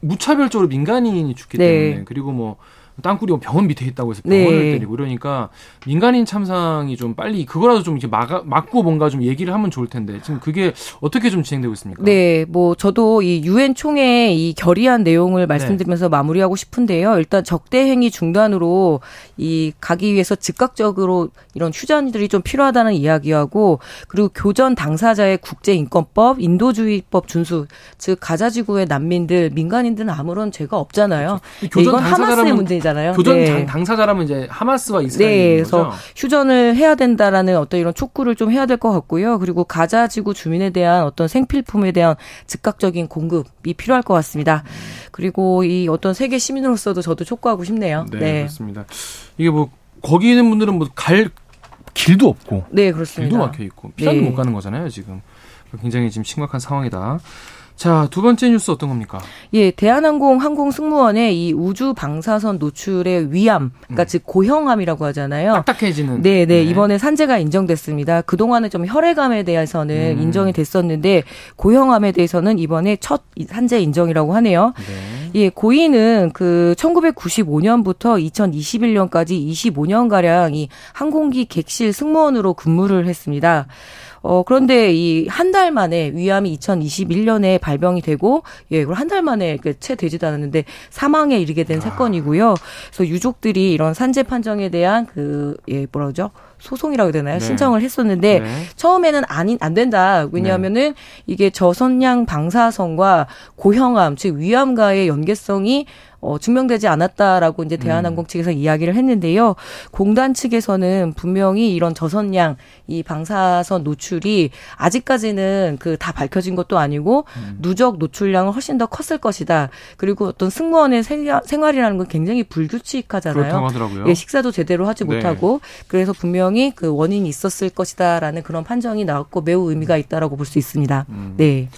무차별적으로 민간인이 죽기 네. 때문에 그리고 뭐 땅굴이 병원 밑에 있다고 해서 병원을 네. 때리고 그러니까 민간인 참상이 좀 빨리 그거라도 좀 이렇게 막 막고 뭔가 좀 얘기를 하면 좋을 텐데 지금 그게 어떻게 좀 진행되고 있습니까? 네, 뭐 저도 이 유엔 총회 이 결의안 내용을 말씀드리면서 네. 마무리하고 싶은데요. 일단 적대 행위 중단으로 이 가기 위해서 즉각적으로 이런 휴전들이 좀 필요하다는 이야기하고 그리고 교전 당사자의 국제인권법, 인도주의법 준수, 즉 가자 지구의 난민들, 민간인들은 아무런 죄가 없잖아요. 그렇죠. 교전 이건 하마스의 문제 잖아요. 교전 네. 당 사자라면 이제 하마스와 이스라엘 네, 그래서 거죠? 휴전을 해야 된다라는 어떤 이런 촉구를 좀 해야 될 것 같고요. 그리고 가자 지구 주민에 대한 어떤 생필품에 대한 즉각적인 공급이 필요할 것 같습니다. 그리고 이 어떤 세계 시민으로서도 저도 촉구하고 싶네요. 네, 네. 그렇습니다. 이게 뭐 거기 있는 분들은 뭐 갈 길도 없고, 네 그렇습니다. 길도 막혀 있고 피자도 네. 못 가는 거잖아요 지금. 굉장히 지금 심각한 상황이다. 자, 두 번째 뉴스 어떤 겁니까? 예, 대한항공 항공 승무원의 이 우주 방사선 노출의 위암, 그러니까 음. 즉 고형암이라고 하잖아요. 딱딱해지는. 네, 네, 이번에 산재가 인정됐습니다. 그동안은 좀 혈액암에 대해서는 음. 인정이 됐었는데 고형암에 대해서는 이번에 첫 산재 인정이라고 하네요. 네. 예, 고인은 그 1995년부터 2021년까지 25년 가량 이 항공기 객실 승무원으로 근무를 했습니다. 어, 그런데 이 한 달 만에 위암이 2021년에 발병이 되고, 예, 그걸 한달 만에 채 되지도 않았는데 사망에 이르게 된 아. 사건이고요. 그래서 유족들이 이런 산재 판정에 대한 그, 예, 뭐라 그러죠? 소송이라고 해야 되나요? 네. 신청을 했었는데 네. 처음에는 아닌 안 된다. 왜냐하면은 네. 이게 저선량 방사선과 고형암 즉 위암과의 연계성이 어, 증명되지 않았다라고 이제 대한항공 음. 측에서 이야기를 했는데요. 공단 측에서는 분명히 이런 저선량 이 방사선 노출이 아직까지는 그 다 밝혀진 것도 아니고 음. 누적 노출량은 훨씬 더 컸을 것이다. 그리고 어떤 승무원의 생활이라는 건 굉장히 불규칙하잖아요. 예, 식사도 제대로 하지 네. 못하고 그래서 분명히 그 원인이 있었을 것이다라는 그런 판정이 나왔고 매우 의미가 있다라고 볼 수 있습니다. 음. 네.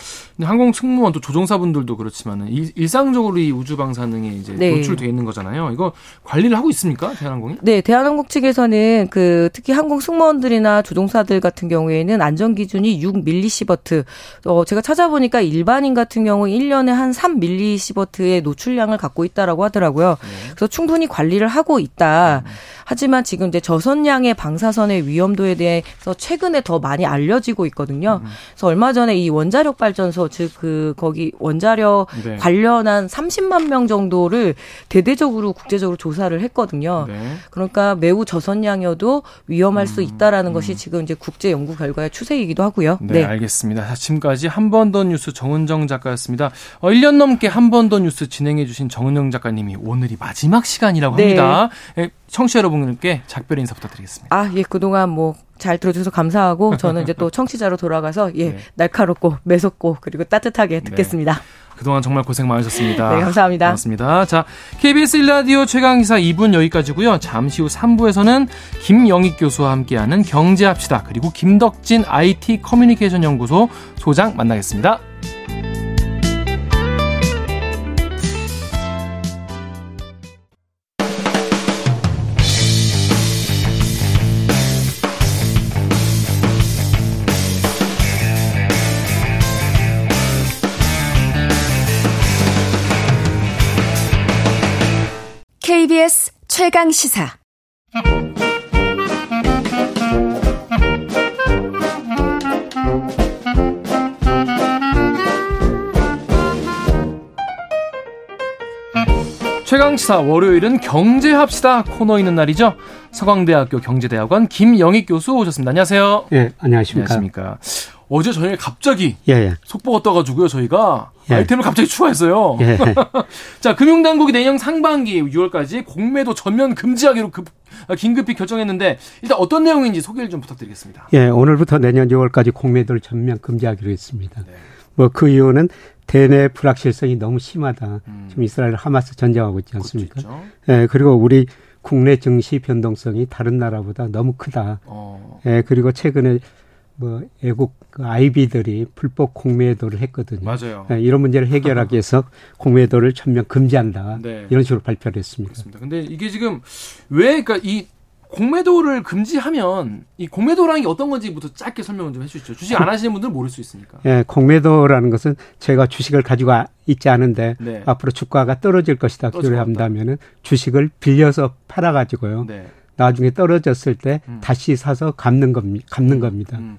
항공 승무원 또 조종사분들도 그렇지만은 일 상적으로 이 우주 방사능 에 이제 네. 노출돼 있는 거잖아요. 이거 관리를 하고 있습니까? 대한항공이? 네, 대한항공 측에서는 그 특히 항공 승무원들이나 조종사들 같은 경우에는 안전 기준이 6 밀리시버트. 어 제가 찾아보니까 일반인 같은 경우 1년에 한 3 밀리시버트의 노출량을 갖고 있다라고 하더라고요. 네. 그래서 충분히 관리를 하고 있다. 음. 하지만 지금 이제 저선량의 방사선의 위험도에 대해서 최근에 더 많이 알려지고 있거든요. 음. 그래서 얼마 전에 이 원자력 발전소 즉 그 거기 원자력 네. 관련한 30만 명 정도 를 대대적으로 국제적으로 조사를 했거든요. 네. 그러니까 매우 저선량이어도 위험할 음. 수 있다라는 음. 것이 지금 이제 국제 연구 결과의 추세이기도 하고요. 네, 네. 알겠습니다. 지금까지 한 번 더 뉴스 정은정 작가였습니다. 어, 1년 넘게 한 번 더 뉴스 진행해 주신 정은정 작가님이 오늘이 마지막 시간이라고 네. 합니다. 네. 청취자 여러분께 작별 인사 부탁드리겠습니다. 아, 예, 그동안 뭐 잘 들어주셔서 감사하고 저는 이제 또 청취자로 돌아가서 예, 네. 날카롭고 매섭고 그리고 따뜻하게 네. 듣겠습니다. 네. 그동안 정말 고생 많으셨습니다. 네, 감사합니다. 고맙습니다. 자, KBS 1라디오 최강기사 2분 여기까지고요. 잠시 후 3부에서는 김영익 교수와 함께하는 경제합시다. 그리고 김덕진 IT 커뮤니케이션 연구소 소장 만나겠습니다. KBS 최강 시사. 최강시사 월요일은 경제합시다 코너 있는 날이죠. 서강대학교 경제대학원 김영익 교수 오셨습니다. 안녕하세요. 예, 안녕하십니까. 안녕하십니까. 어제 저녁에 갑자기 예, 예. 속보가 떠가지고요. 저희가 예. 아이템을 갑자기 추가했어요. 예. 자, 금융당국이 내년 상반기 6월까지 공매도 전면 금지하기로 급, 긴급히 결정했는데 일단 어떤 내용인지 소개를 좀 부탁드리겠습니다. 예, 오늘부터 내년 6월까지 공매도를 전면 금지하기로 했습니다. 네. 뭐그 이유는 대내 불확실성이 너무 심하다. 음. 지금 이스라엘 하마스 전쟁하고 있지 않습니까? 예, 그리고 우리 국내 증시 변동성이 다른 나라보다 너무 크다. 어. 예, 그리고 최근에 뭐 애국 그 아이비들이 불법 공매도를 했거든요. 맞아요. 네, 이런 문제를 해결하기 위해서 공매도를 전면 금지한다. 네. 이런 식으로 발표를 했습니다. 그렇습니다. 근데 이게 지금 왜 그러니까 이 공매도를 금지하면 이 공매도라는 게 어떤 건지부터 짧게 설명을 좀 해주시죠. 주식 안 하시는 분들은 모를 수 있으니까. 예, 공매도라는 것은 제가 주식을 가지고 있지 않은데 네. 앞으로 주가가 떨어질 것이다 기대한다면은 주식을 빌려서 팔아가지고요. 네. 나중에 떨어졌을 때 음. 다시 사서 갚는 겁니다. 갚는 겁니다. 음.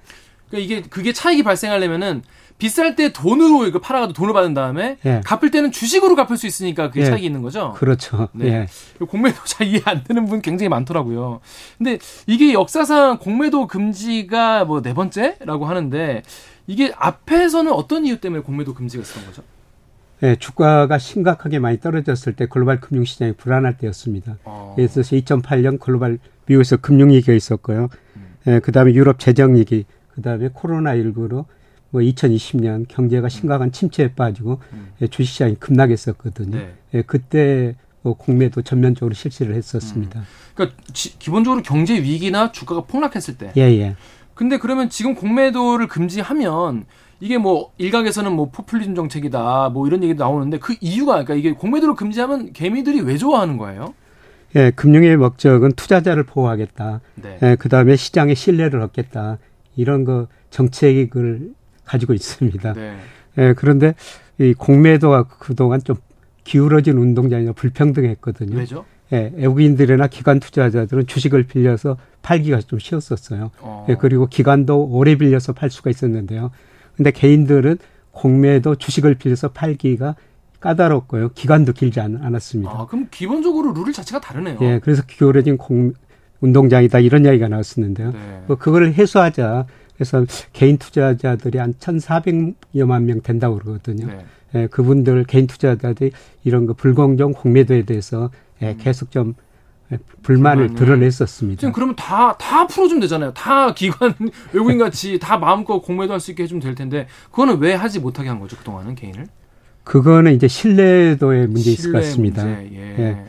그러니까 이게 그게 차익이 발생하려면은 비쌀 때 돈으로 이거 팔아가도 돈을 받은 다음에 예. 갚을 때는 주식으로 갚을 수 있으니까 그게 예. 차익이 있는 거죠. 그렇죠. 네. 예. 공매도 잘 이해 안 되는 분 굉장히 많더라고요. 근데 이게 역사상 공매도 금지가 뭐 네 번째라고 하는데 이게 앞에서는 어떤 이유 때문에 공매도 금지가 있었던 거죠? 예, 주가가 심각하게 많이 떨어졌을 때 글로벌 금융시장이 불안할 때였습니다. 어. 그래서 2008년 글로벌 미국에서 금융위기가 있었고요. 음. 예, 그 다음에 유럽 재정위기, 그 다음에 코로나19로 뭐 2020년 경제가 심각한 침체에 빠지고 음. 예, 주식시장이 급락했었거든요. 네. 예, 그때 뭐 공매도 전면적으로 실시를 했었습니다. 음. 그러니까 지, 기본적으로 경제 위기나 주가가 폭락했을 때. 예, 예. 근데 그러면 지금 공매도를 금지하면 이게 뭐 일각에서는 뭐 포퓰리즘 정책이다 뭐 이런 얘기도 나오는데 그 이유가 그러니까 이게 공매도를 금지하면 개미들이 왜 좋아하는 거예요? 예, 금융의 목적은 투자자를 보호하겠다. 네. 예, 그 다음에 시장의 신뢰를 얻겠다. 이런 거 정책을 가지고 있습니다. 네. 예, 그런데 이 공매도가 그동안 좀 기울어진 운동장이나 불평등했거든요. 왜죠? 예, 외국인들이나 기관 투자자들은 주식을 빌려서 팔기가 좀 쉬웠었어요. 어. 예, 그리고 기관도 오래 빌려서 팔 수가 있었는데요. 근데 개인들은 공매도 주식을 빌려서 팔기가 까다롭고요. 기간도 길지 않, 았습니다 아, 그럼 기본적으로 룰 자체가 다르네요. 예, 그래서 기울어진 공, 운동장이다 이런 이야기가 나왔었는데요. 네. 뭐 그거를 해소하자 그래서 개인 투자자들이 한 1,400여만 명 된다고 그러거든요. 네. 예, 그분들 개인 투자자들이 이런 거 불공정 공매도에 대해서 예, 음. 계속 좀 예, 불만을 드러냈었습니다. 지금 그러면 다, 다 풀어주면 되잖아요. 다 기관, 외국인 같이 다 마음껏 공매도 할 수 있게 해주면 될 텐데, 그거는 왜 하지 못하게 한 거죠, 그동안은 개인을? 그거는 이제 신뢰도의 문제 있을 것 같습니다. 문제, 예. 예.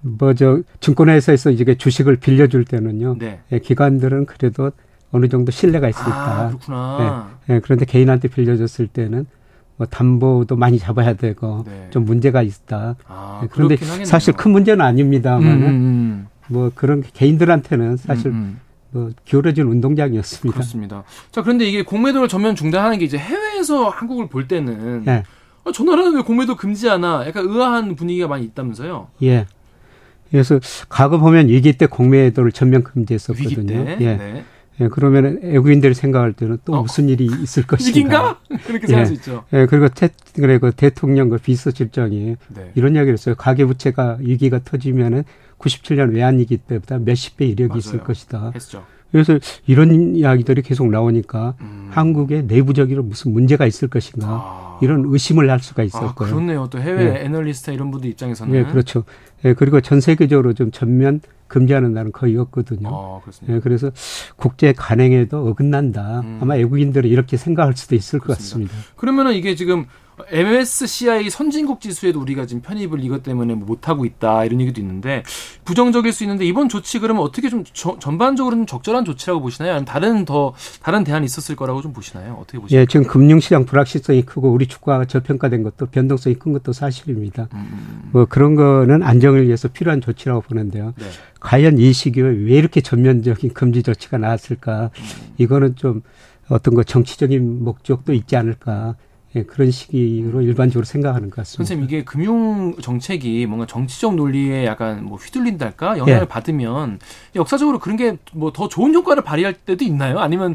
뭐, 저, 증권회사에서 이게 주식을 빌려줄 때는요. 네. 예, 기관들은 그래도 어느 정도 신뢰가 있으니까. 아, 그렇구나. 네, 네, 그런데 개인한테 빌려줬을 때는 뭐 담보도 많이 잡아야 되고 네. 좀 문제가 있다. 아, 네, 그런데 사실 큰 문제는 아닙니다만은 음, 음, 음. 뭐 그런 개인들한테는 사실 음, 음. 뭐 기울어진 운동장이었습니다. 그렇습니다. 자 그런데 이게 공매도를 전면 중단하는 게 이제 해외에서 한국을 볼 때는 네. 아, 저 나라는 왜 공매도 금지하나 약간 의아한 분위기가 많이 있다면서요? 예. 그래서 과거 보면 위기 때 공매도를 전면 금지했었거든요. 위기 때? 예. 네. 예, 그러면 외국인들이 생각할 때는 또 어. 무슨 일이 있을 것인가. 이긴가? 그렇게 생각할 예, 수 있죠. 예, 그리고 태, 그래, 그 대통령 그 비서실장이 네. 이런 이야기를 했어요. 가계부채가 위기가 터지면은 97년 외환위기 때보다 몇십 배 이력이 맞아요. 있을 것이다. 했죠. 그래서 이런 이야기들이 계속 나오니까 음. 한국에 내부적으로 무슨 문제가 있을 것인가 아. 이런 의심을 할 수가 있었고요. 아, 그렇네요. 또 해외 예. 애널리스트 이런 분들 입장에서는. 예, 그렇죠. 예, 그리고 전 세계적으로 좀 전면 금지하는 날은 거의 없거든요. 아, 예, 그래서 국제 간행에도 어긋난다. 음. 아마 외국인들은 이렇게 생각할 수도 있을 그렇습니다. 것 같습니다. 그러면은 이게 지금 MSCI 선진국 지수에도 우리가 지금 편입을 이것 때문에 뭐 못하고 있다 이런 얘기도 있는데 부정적일 수 있는데 이번 조치 그러면 어떻게 좀 저, 전반적으로 는 적절한 조치라고 보시나요? 아니면 다른 더 다른 대안이 있었을 거라고 좀 보시나요? 어떻게 보시나요? 예, 지금 금융시장 불확실성이 크고 우리 주가가 저평가된 것도 변동성이 큰 것도 사실입니다. 음. 음, 음. 뭐 그런 거는 안정을 위해서 필요한 조치라고 보는데요. 네. 과연 이 시기에 왜 이렇게 전면적인 금지 조치가 나왔을까? 음. 이거는 좀 어떤 거 정치적인 목적도 있지 않을까? 예, 그런 식으로 일반적으로 생각하는 것 같습니다. 선생님 이게 금융 정책이 뭔가 정치적 논리에 약간 뭐 휘둘린달까 영향을 예. 받으면 역사적으로 그런 게 뭐 더 좋은 효과를 발휘할 때도 있나요? 아니면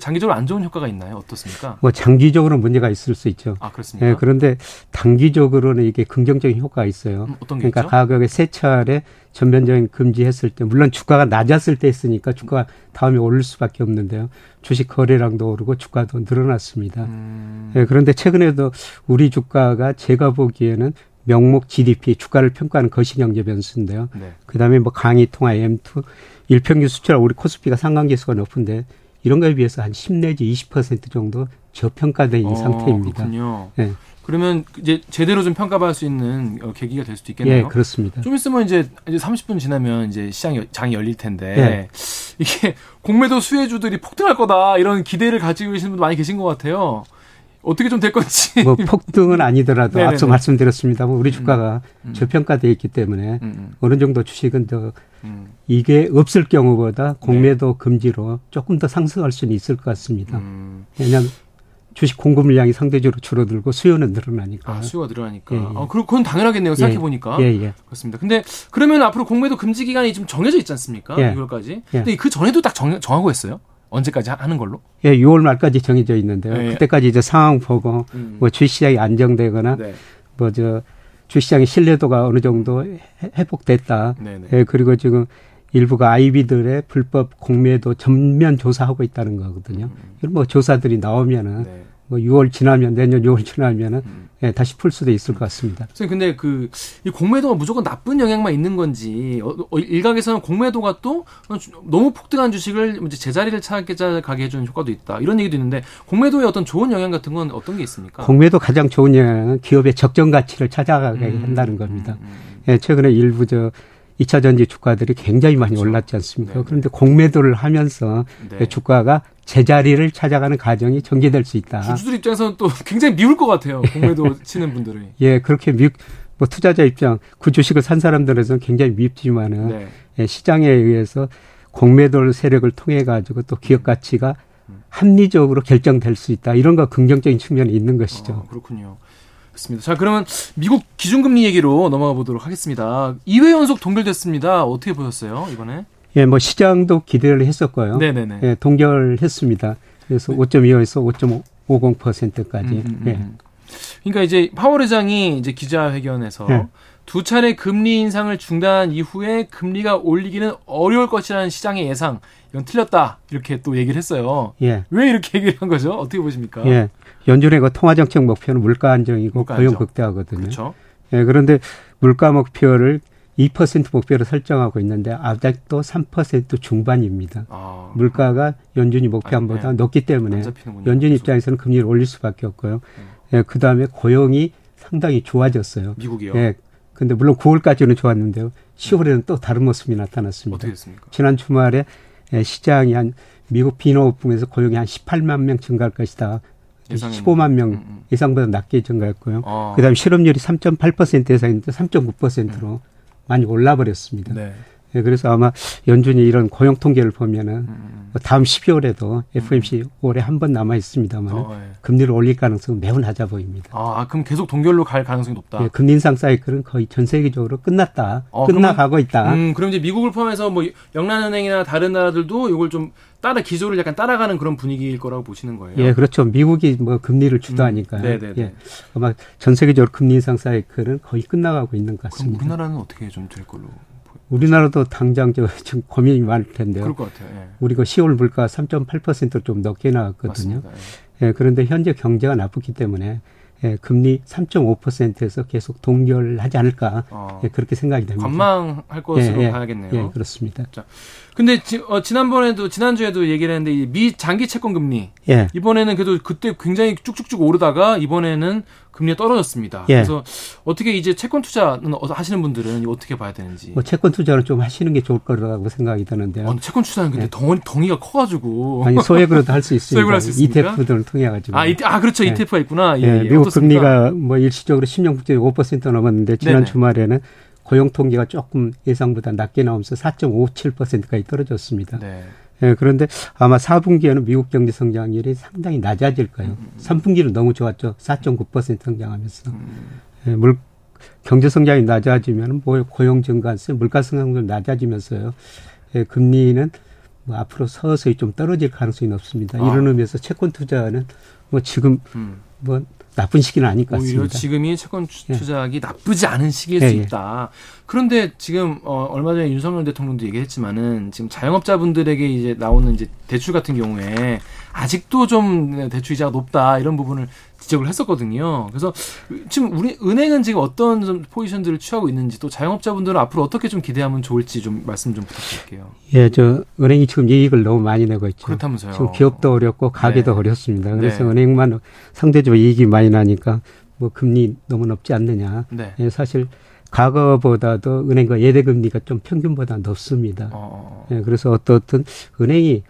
장기적으로 안 좋은 효과가 있나요? 어떻습니까? 뭐 장기적으로 문제가 있을 수 있죠. 아 그렇습니까? 예, 그런데 단기적으로는 이게 긍정적인 효과가 있어요. 음, 어떤 게 그러니까? 가격의 세 차례 전면적인 금지했을 때 물론 주가가 낮았을 때 했으니까 주가가 다음에 오를 수밖에 없는데요. 주식 거래량도 오르고 주가도 늘어났습니다. 음. 예, 그런데 최근에도 우리 주가가 제가 보기에는 명목 GDP 주가를 평가하는 거시경제 변수인데요. 네. 그다음에 뭐 강의 통화 M2 일평균 수출 우리 코스피가 상관계수가 높은데 이런 거에 비해서 한 10 내지 20% 정도 저평가된 어, 상태입니다. 그렇군요. 네. 그러면 이제 제대로 좀 평가받을 수 있는 어, 계기가 될 수도 있겠네요. 예, 그렇습니다. 좀 있으면 이제 이제 30분 지나면 이제 시장 장이 열릴 텐데 예. 이게 공매도 수혜주들이 폭등할 거다 이런 기대를 가지고 계시는 분도 많이 계신 것 같아요. 어떻게 좀 될 건지. 뭐 폭등은 아니더라도 앞서 말씀드렸습니다만 우리 주가가 음, 음. 저평가돼 있기 때문에 음, 음. 어느 정도 주식은 더 음. 이게 없을 경우보다 공매도 네. 금지로 조금 더 상승할 수는 있을 것 같습니다. 음. 왜냐하면 주식 공급 물량이 상대적으로 줄어들고 수요는 늘어나니까. 아, 수요가 늘어나니까. 예, 예. 아, 그건 당연하겠네요. 생각해 보니까. 예, 예, 그렇습니다. 근데 그러면 앞으로 공매도 금지 기간이 좀 정해져 있지 않습니까? 예. 6월까지. 예. 근데 그 전에도 딱 정, 정하고 했어요. 언제까지 하는 걸로? 예, 6월 말까지 정해져 있는데요. 예. 그때까지 이제 상황 보고 음. 뭐 주시장이 안정되거나 네. 뭐저 주시장의 신뢰도가 어느 정도 회복됐다. 네 네. 예, 그리고 지금 일부가 아이비들의 불법 공매도 전면 조사하고 있다는 거거든요. 음. 이런 뭐 조사들이 나오면은 네. 뭐 6월 지나면 내년 6월 지나면은 음. 예, 다시 풀 수도 있을 것 같습니다. 선생님 근데 그 이 공매도가 무조건 나쁜 영향만 있는 건지 어, 어, 일각에서는 공매도가 또 너무 폭등한 주식을 이제 제자리를 찾게 가게 해주는 효과도 있다 이런 얘기도 있는데 공매도의 어떤 좋은 영향 같은 건 어떤 게 있습니까? 공매도 가장 좋은 영향은 기업의 적정 가치를 찾아가게 음, 한다는 겁니다. 음, 음, 음. 예, 최근에 일부 저 2차 전지 주가들이 굉장히 많이 그렇죠. 올랐지 않습니까? 네 그런데 공매도를 하면서 네. 주가가 제자리를 찾아가는 과정이 전개될 수 있다. 주주들 입장에서는 또 굉장히 미울 것 같아요. 공매도 치는 분들이. 예, 그렇게 미, 뭐 투자자 입장, 그 주식을 산 사람들에서는 굉장히 밉지만은 네. 예, 시장에 의해서 공매도 세력을 통해 가지고 또 기업 가치가 합리적으로 결정될 수 있다. 이런 거 긍정적인 측면이 있는 것이죠. 어, 그렇군요. 그렇습니다. 자, 그러면 미국 기준금리 얘기로 넘어가 보도록 하겠습니다. 2회 연속 동결됐습니다. 어떻게 보셨어요, 이번에? 예, 뭐 시장도 기대를 했었고요. 네네네. 예, 동결했습니다. 그래서 네. 5.25에서 5.50%까지. 음, 음, 음. 예. 음. 그러니까 이제 파월 의장이 이제 기자회견에서 예. 두 차례 금리 인상을 중단한 이후에 금리가 올리기는 어려울 것이라는 시장의 예상 이건 틀렸다 이렇게 또 얘기를 했어요. 예. 왜 이렇게 얘기를 한 거죠? 어떻게 보십니까? 예. 연준의 그 통화 정책 목표는 물가 안정이고 물가 고용 극대화거든요. 그렇죠. 예, 그런데 물가 목표를 2% 목표로 설정하고 있는데 아직도 3% 중반입니다. 아, 물가가 연준이 목표한 보다 아, 네. 높기 때문에 연준 입장에서는 금리를 올릴 수밖에 없고요. 네. 예, 그다음에 고용이 상당히 좋아졌어요. 미국이요? 예. 근데 물론 9월까지는 좋았는데요. 10월에는 또 다른 모습이 나타났습니다. 어떻게 됐습니까? 지난 주말에 예, 시장이 한 미국 비노업붕에서 고용이 한 18만 명 증가할 것이다. 예상이 15만 명 음, 음. 예상보다 낮게 증가했고요. 아. 그다음에 실업률이 3.8% 예상인데 3.9%로 음. 많이 올라버렸습니다. 네. 네, 그래서 아마 연준이 이런 고용 통계를 보면은 음. 다음 12월에도 FMC 음. 올해 한 번 남아 있습니다만 어, 네. 금리를 올릴 가능성은 매우 낮아 보입니다. 아, 그럼 계속 동결로 갈 가능성이 높다. 네, 금리 인상 사이클은 거의 전 세계적으로 끝났다. 어, 끝나가고 그러면, 있다. 음, 그럼 이제 미국을 포함해서 뭐 영란은행이나 다른 나라들도 이걸 좀 따라 기조를 약간 따라가는 그런 분위기일 거라고 보시는 거예요. 예, 그렇죠. 미국이 뭐 금리를 주도하니까. 음, 네네. 예, 아마 전 세계적으로 금리 인상 사이클은 거의 끝나가고 있는 것 같습니다. 그럼 우리나라는 어떻게 좀 될 걸로? 우리나라도 당장 저 지금 고민이 많을 텐데요. 그럴 것 같아요. 예. 우리가 10월 물가 3.8%좀 넘게 나왔거든요. 예. 예. 그런데 현재 경제가 나쁘기 때문에 예, 금리 3.5%에서 계속 동결하지 않을까 어. 예, 그렇게 생각이 됩니다. 관망할 것으로 예, 예. 봐야겠네요. 예, 그렇습니다. 자, 근데 지, 어, 지난번에도 지난주에도 얘기를 했는데 미 장기 채권 금리 예. 이번에는 그래도 그때 굉장히 쭉쭉쭉 오르다가 이번에는 금리가 떨어졌습니다. 예. 그래서 어떻게 이제 채권 투자는 어, 하시는 분들은 어떻게 봐야 되는지. 뭐 채권 투자는 좀 하시는 게 좋을 거라고 생각이 드는데요. 아, 채권 투자는 근데 예. 덩어리 덩이가 커가지고 아니 소액으로도 할 수 있습니다. 소액으로 할 수 있습니까? ETF들을 통해 가지고. 아, 아 그렇죠 예. ETF가 있구나. 예, 예. 미국 어떻습니까? 금리가 뭐 일시적으로 10년 국债 5% 넘었는데 지난 네네. 주말에는 고용 통계가 조금 예상보다 낮게 나오면서 4.57%까지 떨어졌습니다. 네. 예, 그런데 아마 4분기에는 미국 경제 성장률이 상당히 낮아질 거예요. 음. 3분기는 너무 좋았죠. 4.9% 성장하면서. 음. 예, 물, 경제 성장이 낮아지면 뭐 고용 증가세, 물가 성장률 낮아지면서요. 예, 금리는 뭐 앞으로 서서히 좀 떨어질 가능성이 높습니다. 아. 이런 의미에서 채권 투자는 뭐 지금 음. 뭐 나쁜 시기는 아닐 것 같습니다. 오히려 지금이 채권 예. 투자하기 예. 나쁘지 않은 시기일 예, 수 예. 있다. 그런데 지금 어, 얼마 전에 윤석열 대통령도 얘기했지만은 지금 자영업자분들에게 이제 나오는 이제 대출 같은 경우에 아직도 좀 대출 이자가 높다 이런 부분을 지적을 했었거든요. 그래서 지금 우리 은행은 지금 어떤 좀 포지션들을 취하고 있는지 또 자영업자분들은 앞으로 어떻게 좀 기대하면 좋을지 좀 말씀 좀 부탁드릴게요. 예, 저 은행이 지금 이익을 너무 많이 내고 있죠. 그렇다면서요. 지금 기업도 어렵고 가게도 네. 어렵습니다. 그래서 네. 은행만 상대적으로 이익이 많이 나니까 뭐 금리 너무 높지 않느냐. 네. 예, 사실 과거보다도 은행과 예대 금리가 좀 평균보다 높습니다. 어. 어, 어. 예, 그래서 어떻든 은행이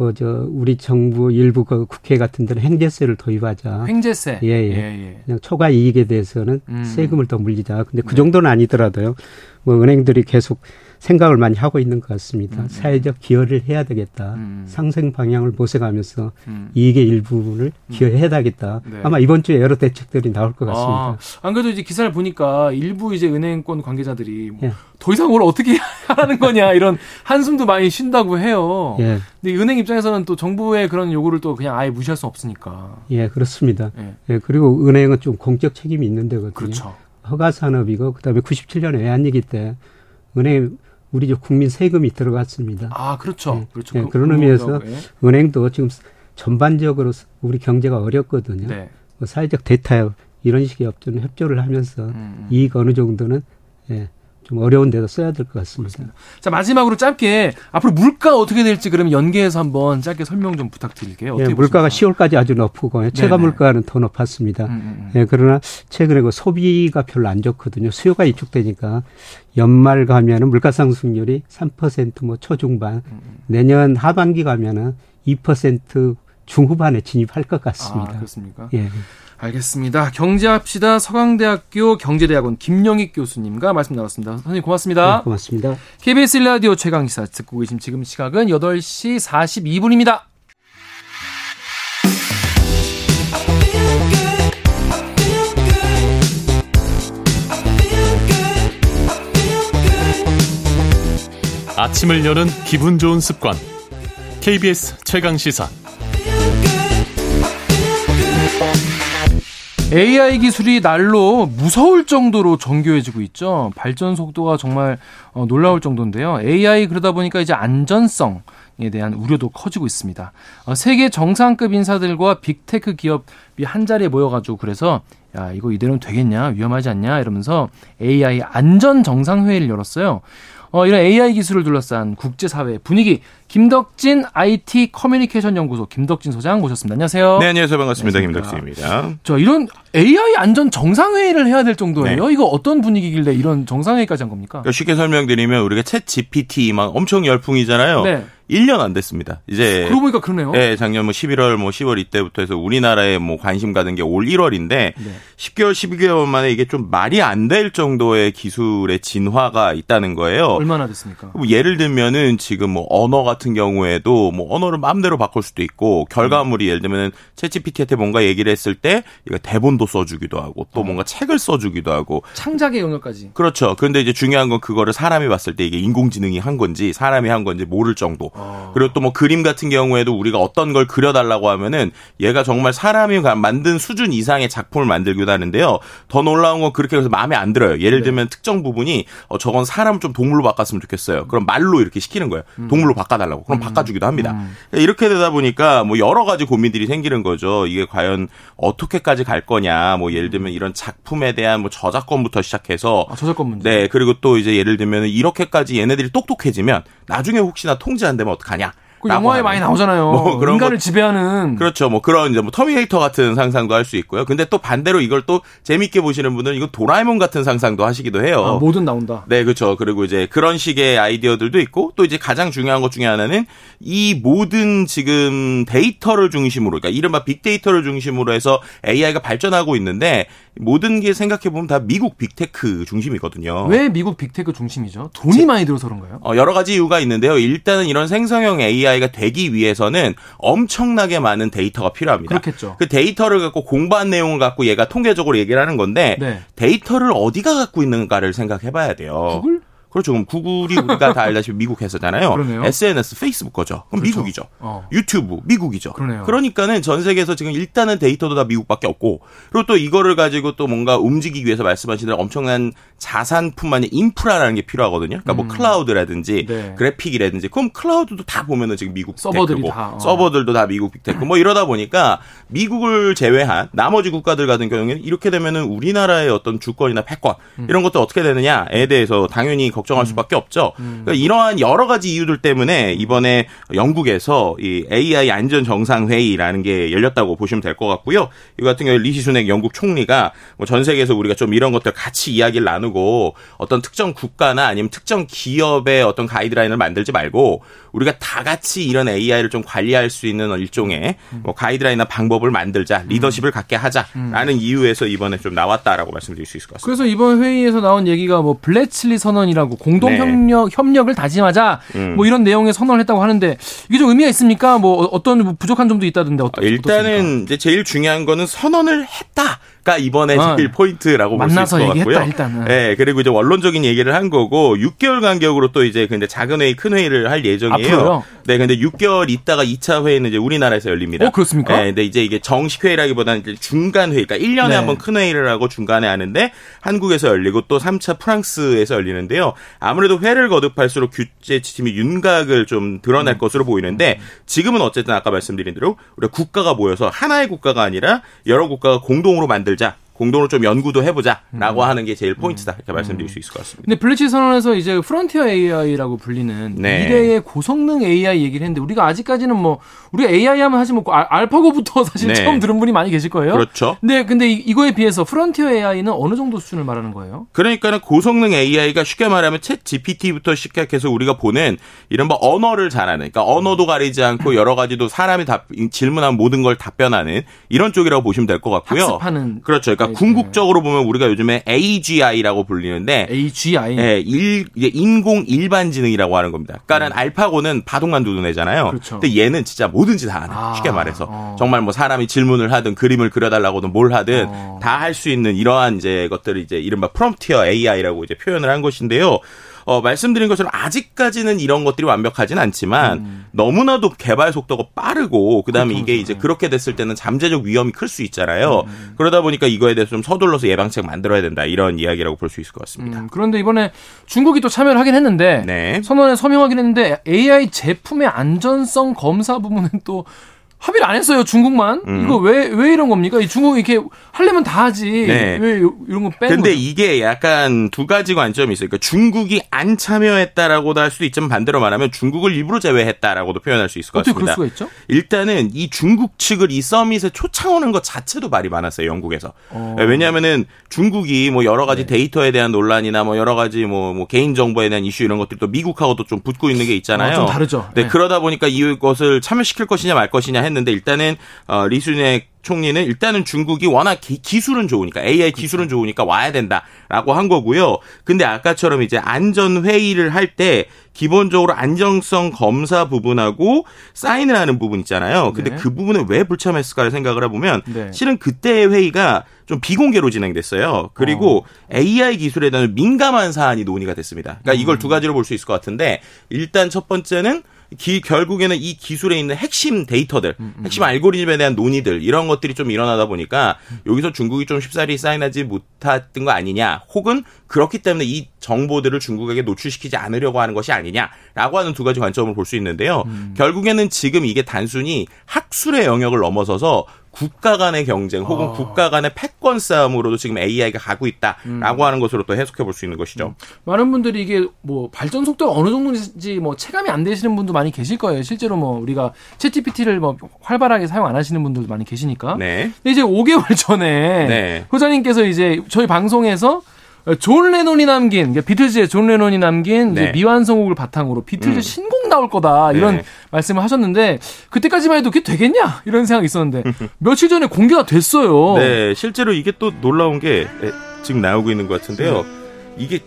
뭐저 우리 정부 일부 그 국회 같은 데는 행제세를 도입하자. 행제세. 예, 예. 예, 예. 그냥 초과 이익에 대해서는 음. 세금을 더 물리자. 근데 그 네. 정도는 아니더라도요. 뭐 은행들이 계속 생각을 많이 하고 있는 것 같습니다. 음. 사회적 기여를 해야 되겠다. 음. 상생 방향을 모색하면서 음. 이익의 일부분을 음. 기여해야 되겠다. 네. 아마 이번 주에 여러 대책들이 나올 것 같습니다. 아, 안 그래도 이제 기사를 보니까 일부 이제 은행권 관계자들이 뭐 예. 더 이상 뭘 어떻게 하라는 거냐 이런 한숨도 많이 쉰다고 해요. 예. 근데 은행 입장에서는 또 정부의 그런 요구를 또 그냥 아예 무시할 수 없으니까. 예, 그렇습니다. 예. 예 그리고 은행은 좀 공적 책임이 있는 데거든요. 그렇죠. 허가 산업이고 그다음에 97년에 외환위기 때 은행 우리 국민 세금이 들어갔습니다. 아, 그렇죠. 네. 그렇죠. 네, 그 런 의미에서 예. 은행도 지금 전반적으로 우리 경제가 어렵거든요. 네. 뭐 사회적 대타협 이런 식의 협조를 하면서 음, 음. 이익 어느 정도는 예, 좀 어려운 데도 써야 될 것 같습니다. 그렇습니다. 자 마지막으로 짧게 앞으로 물가 어떻게 될지 그러면 연계해서 한번 짧게 설명 좀 부탁드릴게요. 예, 물가가 10월까지 아주 높고 체감 네, 물가는 더 높았습니다. 음, 음, 음. 예, 그러나 최근에 그 소비가 별로 안 좋거든요. 수요가 위축되니까 연말 가면은 물가 상승률이 3%뭐 초중반, 음, 음. 내년 하반기 가면은 2% 중후반에 진입할 것 같습니다. 아, 그렇습니까? 예. 알겠습니다. 경제합시다 서강대학교 경제대학원 김영익 교수님과 말씀 나눴습니다. 선생님 고맙습니다. 네, 고맙습니다. KBS 라디오 최강시사 듣고 계신 지금 시각은 8시 42분입니다. 아침을 여는 기분 좋은 습관. KBS 최강시사. AI 기술이 날로 무서울 정도로 정교해지고 있죠. 발전 속도가 정말 어, 놀라울 정도인데요. AI 그러다 보니까 이제 안전성 에 대한 우려도 커지고 있습니다. 어, 세계 정상급 인사들과 빅테크 기업이 한 자리에 모여가지고 그래서 야 이거 이대로는 되겠냐 위험하지 않냐 이러면서 AI 안전 정상회의를 열었어요. 어, 이런 AI 기술을 둘러싼 국제사회 분위기 김덕진 IT 커뮤니케이션 연구소 김덕진 소장 모셨습니다. 안녕하세요. 네, 안녕하세요. 반갑습니다. 김덕진입니다. 저 이런 AI 안전 정상회의를 해야 될 정도예요. 네. 이거 어떤 분위기길래 이런 정상회의까지 한 겁니까? 그러니까 쉽게 설명드리면 우리가 챗 GPT 막 엄청 열풍이잖아요. 네. 1년 안 됐습니다. 이제 그러고 보니까 그러네요. 네, 작년 뭐 11월 뭐 10월 이때부터 해서 우리나라에 뭐 관심 가는 게 올 1월인데 네. 10개월 12개월 만에 이게 좀 말이 안 될 정도의 기술의 진화가 있다는 거예요. 얼마나 됐습니까? 뭐 예를 들면은 지금 뭐 언어 같은 경우에도 뭐 언어를 마음대로 바꿀 수도 있고 결과물이 음. 예를 들면은 챗GPT한테 뭔가 얘기를 했을 때 이거 대본도 써주기도 하고 또 어. 뭔가 책을 써주기도 하고 창작의 영역까지. 그렇죠. 그런데 이제 중요한 건 그거를 사람이 봤을 때 이게 인공지능이 한 건지 사람이 한 건지 모를 정도. 어. 그리고 또 뭐 그림 같은 경우에도 우리가 어떤 걸 그려달라고 하면은 얘가 정말 사람이 만든 수준 이상의 작품을 만들기도 하는데요. 더 놀라운 건 그렇게 해서 마음에 안 들어요. 예를 네. 들면 네. 특정 부분이 어 저건 사람 좀 동물로 바꿨으면 좋겠어요. 그럼 말로 이렇게 시키는 거예요. 음. 동물로 바꿔달라고. 그럼 음. 바꿔주기도 합니다. 음. 이렇게 되다 보니까 뭐 여러 가지 고민들이 생기는 거죠. 이게 과연 어떻게까지 갈 거냐. 뭐 예를 들면 이런 작품에 대한 뭐 저작권부터 시작해서 아, 저작권 문제. 네 그리고 또 이제 예를 들면 이렇게까지 얘네들이 똑똑해지면 나중에 혹시나 통제 안 되면 어떡하냐. 그 영화에 많이 나오잖아요. 뭐 그런 인간을 것, 지배하는 그렇죠. 뭐 그런 이제 뭐 터미네이터 같은 상상도 할 수 있고요. 근데 또 반대로 이걸 또 재밌게 보시는 분들은 이거 도라에몽 같은 상상도 하시기도 해요. 아, 뭐든 나온다. 네, 그렇죠. 그리고 이제 그런 식의 아이디어들도 있고 또 이제 가장 중요한 것 중에 하나는 이 모든 지금 데이터를 중심으로 그러니까 이른바 빅데이터를 중심으로 해서 AI가 발전하고 있는데 모든 게 생각해 보면 다 미국 빅테크 중심이거든요. 왜 미국 빅테크 중심이죠? 돈이 많이 들어서 그런가요? 어, 여러 가지 이유가 있는데요. 일단은 이런 생성형 AI 가 되기 위해서는 엄청나게 많은 데이터가 필요합니다. 그렇겠죠. 그 데이터를 갖고 공부한 내용을 갖고 얘가 통계적으로 얘기를 하는 건데 네. 데이터를 어디가 갖고 있는가를 생각해 봐야 돼요. 구글? 그렇죠. 그럼 구글이 우리가 다 알다시피 미국 회사잖아요. 그러네요. SNS, 페이스북 거죠. 그럼 그렇죠. 미국이죠. 어. 유튜브 미국이죠. 그러네요. 그러니까는 전 세계에서 지금 일단은 데이터도 다 미국밖에 없고 그리고 또 이거를 가지고 또 뭔가 움직이기 위해서 말씀하신 대로 엄청난 자산뿐만 아니라 인프라라는 게 필요하거든요. 그러니까 뭐 음. 뭐 클라우드라든지 네. 그래픽이라든지 그럼 클라우드도 다 보면은 지금 미국 서버들이 다 어. 서버들도 다 미국 빅테크 뭐 이러다 보니까 미국을 제외한 나머지 국가들 같은 경우에는 이렇게 되면은 우리나라의 어떤 주권이나 패권 음. 이런 것도 어떻게 되느냐에 대해서 당연히 걱정할 음. 수밖에 없죠. 음. 그러니까 이러한 여러 가지 이유들 때문에 이번에 영국에서 이 AI 안전 정상 회의라는 게 열렸다고 보시면 될 것 같고요. 이 같은 경우에 리시 수낵 영국 총리가 뭐 전 세계에서 우리가 좀 이런 것들 같이 이야기를 나누고 어떤 특정 국가나 아니면 특정 기업의 어떤 가이드라인을 만들지 말고 우리가 다 같이 이런 AI를 좀 관리할 수 있는 일종의 뭐 가이드라인이나 방법을 만들자, 리더십을 갖게 하자라는 이유에서 이번에 좀 나왔다라고 말씀드릴 수 있을 것 같습니다. 그래서 이번 회의에서 나온 얘기가 뭐 블레츨리 선언이라고 공동 협력 네. 협력을 다짐하자 음. 뭐 이런 내용의 선언을 했다고 하는데 이게 좀 의미가 있습니까? 뭐 어떤 부족한 점도 있다던데 어떻, 일단은 어떻습니까? 이제 제일 중요한 거는 선언을 했다. 가 이번에 어. 제일 포인트라고 볼 수 있을 것 같고요. 일단은. 네, 그리고 이제 원론적인 얘기를 한 거고 6개월 간격으로 또 이제 근데 작은 회의, 큰 회의를 할 예정이에요. 앞으로요? 네, 근데 6개월 있다가 2차 회의는 이제 우리나라에서 열립니다. 어, 그렇습니까? 네, 근데 이제 이게 정식 회의라기보다는 이제 중간 회의, 그러니까 1년에 네. 한번 큰 회의를 하고 중간에 하는데 한국에서 열리고 또 3차 프랑스에서 열리는데요. 아무래도 회를 거듭할수록 규제 지침이 윤곽을 좀 드러날 음. 것으로 보이는데 지금은 어쨌든 아까 말씀드린 대로 우리가 국가가 모여서 하나의 국가가 아니라 여러 국가가 공동으로 만들 만 들자. 공동으로 좀 연구도 해보자라고 음. 하는 게 제일 포인트다 이렇게 음. 말씀드릴 수 있을 것 같습니다. 근데 블레츨리 선언에서 이제 frontier AI라고 불리는 네. 미래의 고성능 AI 얘기를 했는데 우리가 아직까지는 뭐 우리가 AI 하면 사실 뭐 알파고부터 사실 네. 처음 들은 분이 많이 계실 거예요. 그렇죠. 근데 근데 이 거에 비해서 frontier AI는 어느 정도 수준을 말하는 거예요? 그러니까는 고성능 AI가 쉽게 말하면 챗 GPT부터 시작해서 우리가 보는 이런 뭐 언어를 잘하는 그러니까 언어도 가리지 않고 여러 가지도 사람이 답 질문한 모든 걸 답변하는 이런 쪽이라고 보시면 될 것 같고요. 학습하는 그렇죠. 그러니까 네, 궁극적으로 보면 우리가 요즘에 AGI라고 불리는데 AGI 네, 일, 인공 일반 지능이라고 하는 겁니다. 그러니까는 음. 알파고는 바둑만 두는 애잖아요. 그렇죠. 근데 얘는 진짜 뭐든지 다 하는 아, 쉽게 말해서 어. 정말 뭐 사람이 질문을 하든 그림을 그려달라고든 뭘 하든 어. 다할 수 있는 이러한 이제 것들을 이제 이른바 프롬프티어 AI라고 이제 표현을 한 것인데요. 어, 말씀드린 것처럼 아직까지는 이런 것들이 완벽하진 않지만 음. 너무나도 개발 속도가 빠르고 그다음에 이게 이제 그렇게 됐을 때는 잠재적 위험이 클 수 있잖아요. 음. 그러다 보니까 이거에 대해서 좀 서둘러서 예방책 만들어야 된다 이런 이야기라고 볼 수 있을 것 같습니다. 음, 그런데 이번에 중국이 또 참여를 하긴 했는데 네. 선언에 서명하긴 했는데 AI 제품의 안전성 검사 부분은 또 합의를 안 했어요 중국만 음. 이거 왜왜 이런 겁니까? 이 중국 이렇게 하려면 다 하지 네. 왜 이런 거 빼는 근데 거죠? 이게 약간 두 가지 관점이 있어요. 그러니까 중국이 안 참여했다라고도 할 수도 있지만 반대로 말하면 중국을 일부러 제외했다라고도 표현할 수 있을 것 같습니다. 그럴 수가 있죠? 일단은 이 중국 측을 이 서밋에 초청하는 것 자체도 말이 많았어요 영국에서 어. 왜냐하면은 중국이 뭐 여러 가지 네. 데이터에 대한 논란이나 뭐 여러 가지 뭐, 뭐 개인 정보에 대한 이슈 이런 것들도 미국하고도 좀 붙고 있는 게 있잖아요. 어, 좀 다르죠. 네, 네. 그러다 보니까 이것을 참여시킬 것이냐 말 것이냐 했는데 일단은 어, 리순의 총리는 일단은 중국이 워낙 기, 술은 좋으니까 AI 기술은 그렇죠. 좋으니까 와야 된다라고 한 거고요. 근데 아까처럼 이제 안전 회의를 할 때 기본적으로 안정성 검사 부분하고 사인을 하는 부분 있잖아요. 근데 네. 그 부분에 왜 불참했을까를 생각을 해보면 네. 실은 그때의 회의가 좀 비공개로 진행됐어요. 그리고 어. AI 기술에 대한 민감한 사안이 논의가 됐습니다. 그러니까 이걸 음. 두 가지로 볼 수 있을 것 같은데 일단 첫 번째는 기, 결국에는 이 기술에 있는 핵심 데이터들, 음, 음. 핵심 알고리즘에 대한 논의들 이런 것들이 좀 일어나다 보니까 여기서 중국이 좀 쉽사리 사인하지 못했던 거 아니냐, 혹은 그렇기 때문에 이 정보들을 중국에게 노출시키지 않으려고 하는 것이 아니냐라고 하는 두 가지 관점을 볼 수 있는데요. 음. 결국에는 지금 이게 단순히 학술의 영역을 넘어서서 국가 간의 경쟁 혹은 어. 국가 간의 패권 싸움으로도 지금 AI가 가고 있다라고 음. 하는 것으로 또 해석해 볼 수 있는 것이죠. 음. 많은 분들이 이게 뭐 발전 속도가 어느 정도인지 뭐 체감이 안 되시는 분도 많이 계실 거예요. 실제로 뭐 우리가 챗GPT를 뭐 활발하게 사용 안 하시는 분들도 많이 계시니까. 네. 근데 이제 5개월 전에 네. 호자님께서 이제 저희 방송에서 존 레논이 남긴 비틀즈의 존 레논이 남긴 네. 미완성곡을 바탕으로 비틀즈 음. 신곡 나올 거다 이런 네. 말씀을 하셨는데 그때까지만 해도 그게 되겠냐 이런 생각이 있었는데 며칠 전에 공개가 됐어요. 네, 실제로 이게 또 놀라운 게 지금 나오고 있는 것 같은데요. 네. 이게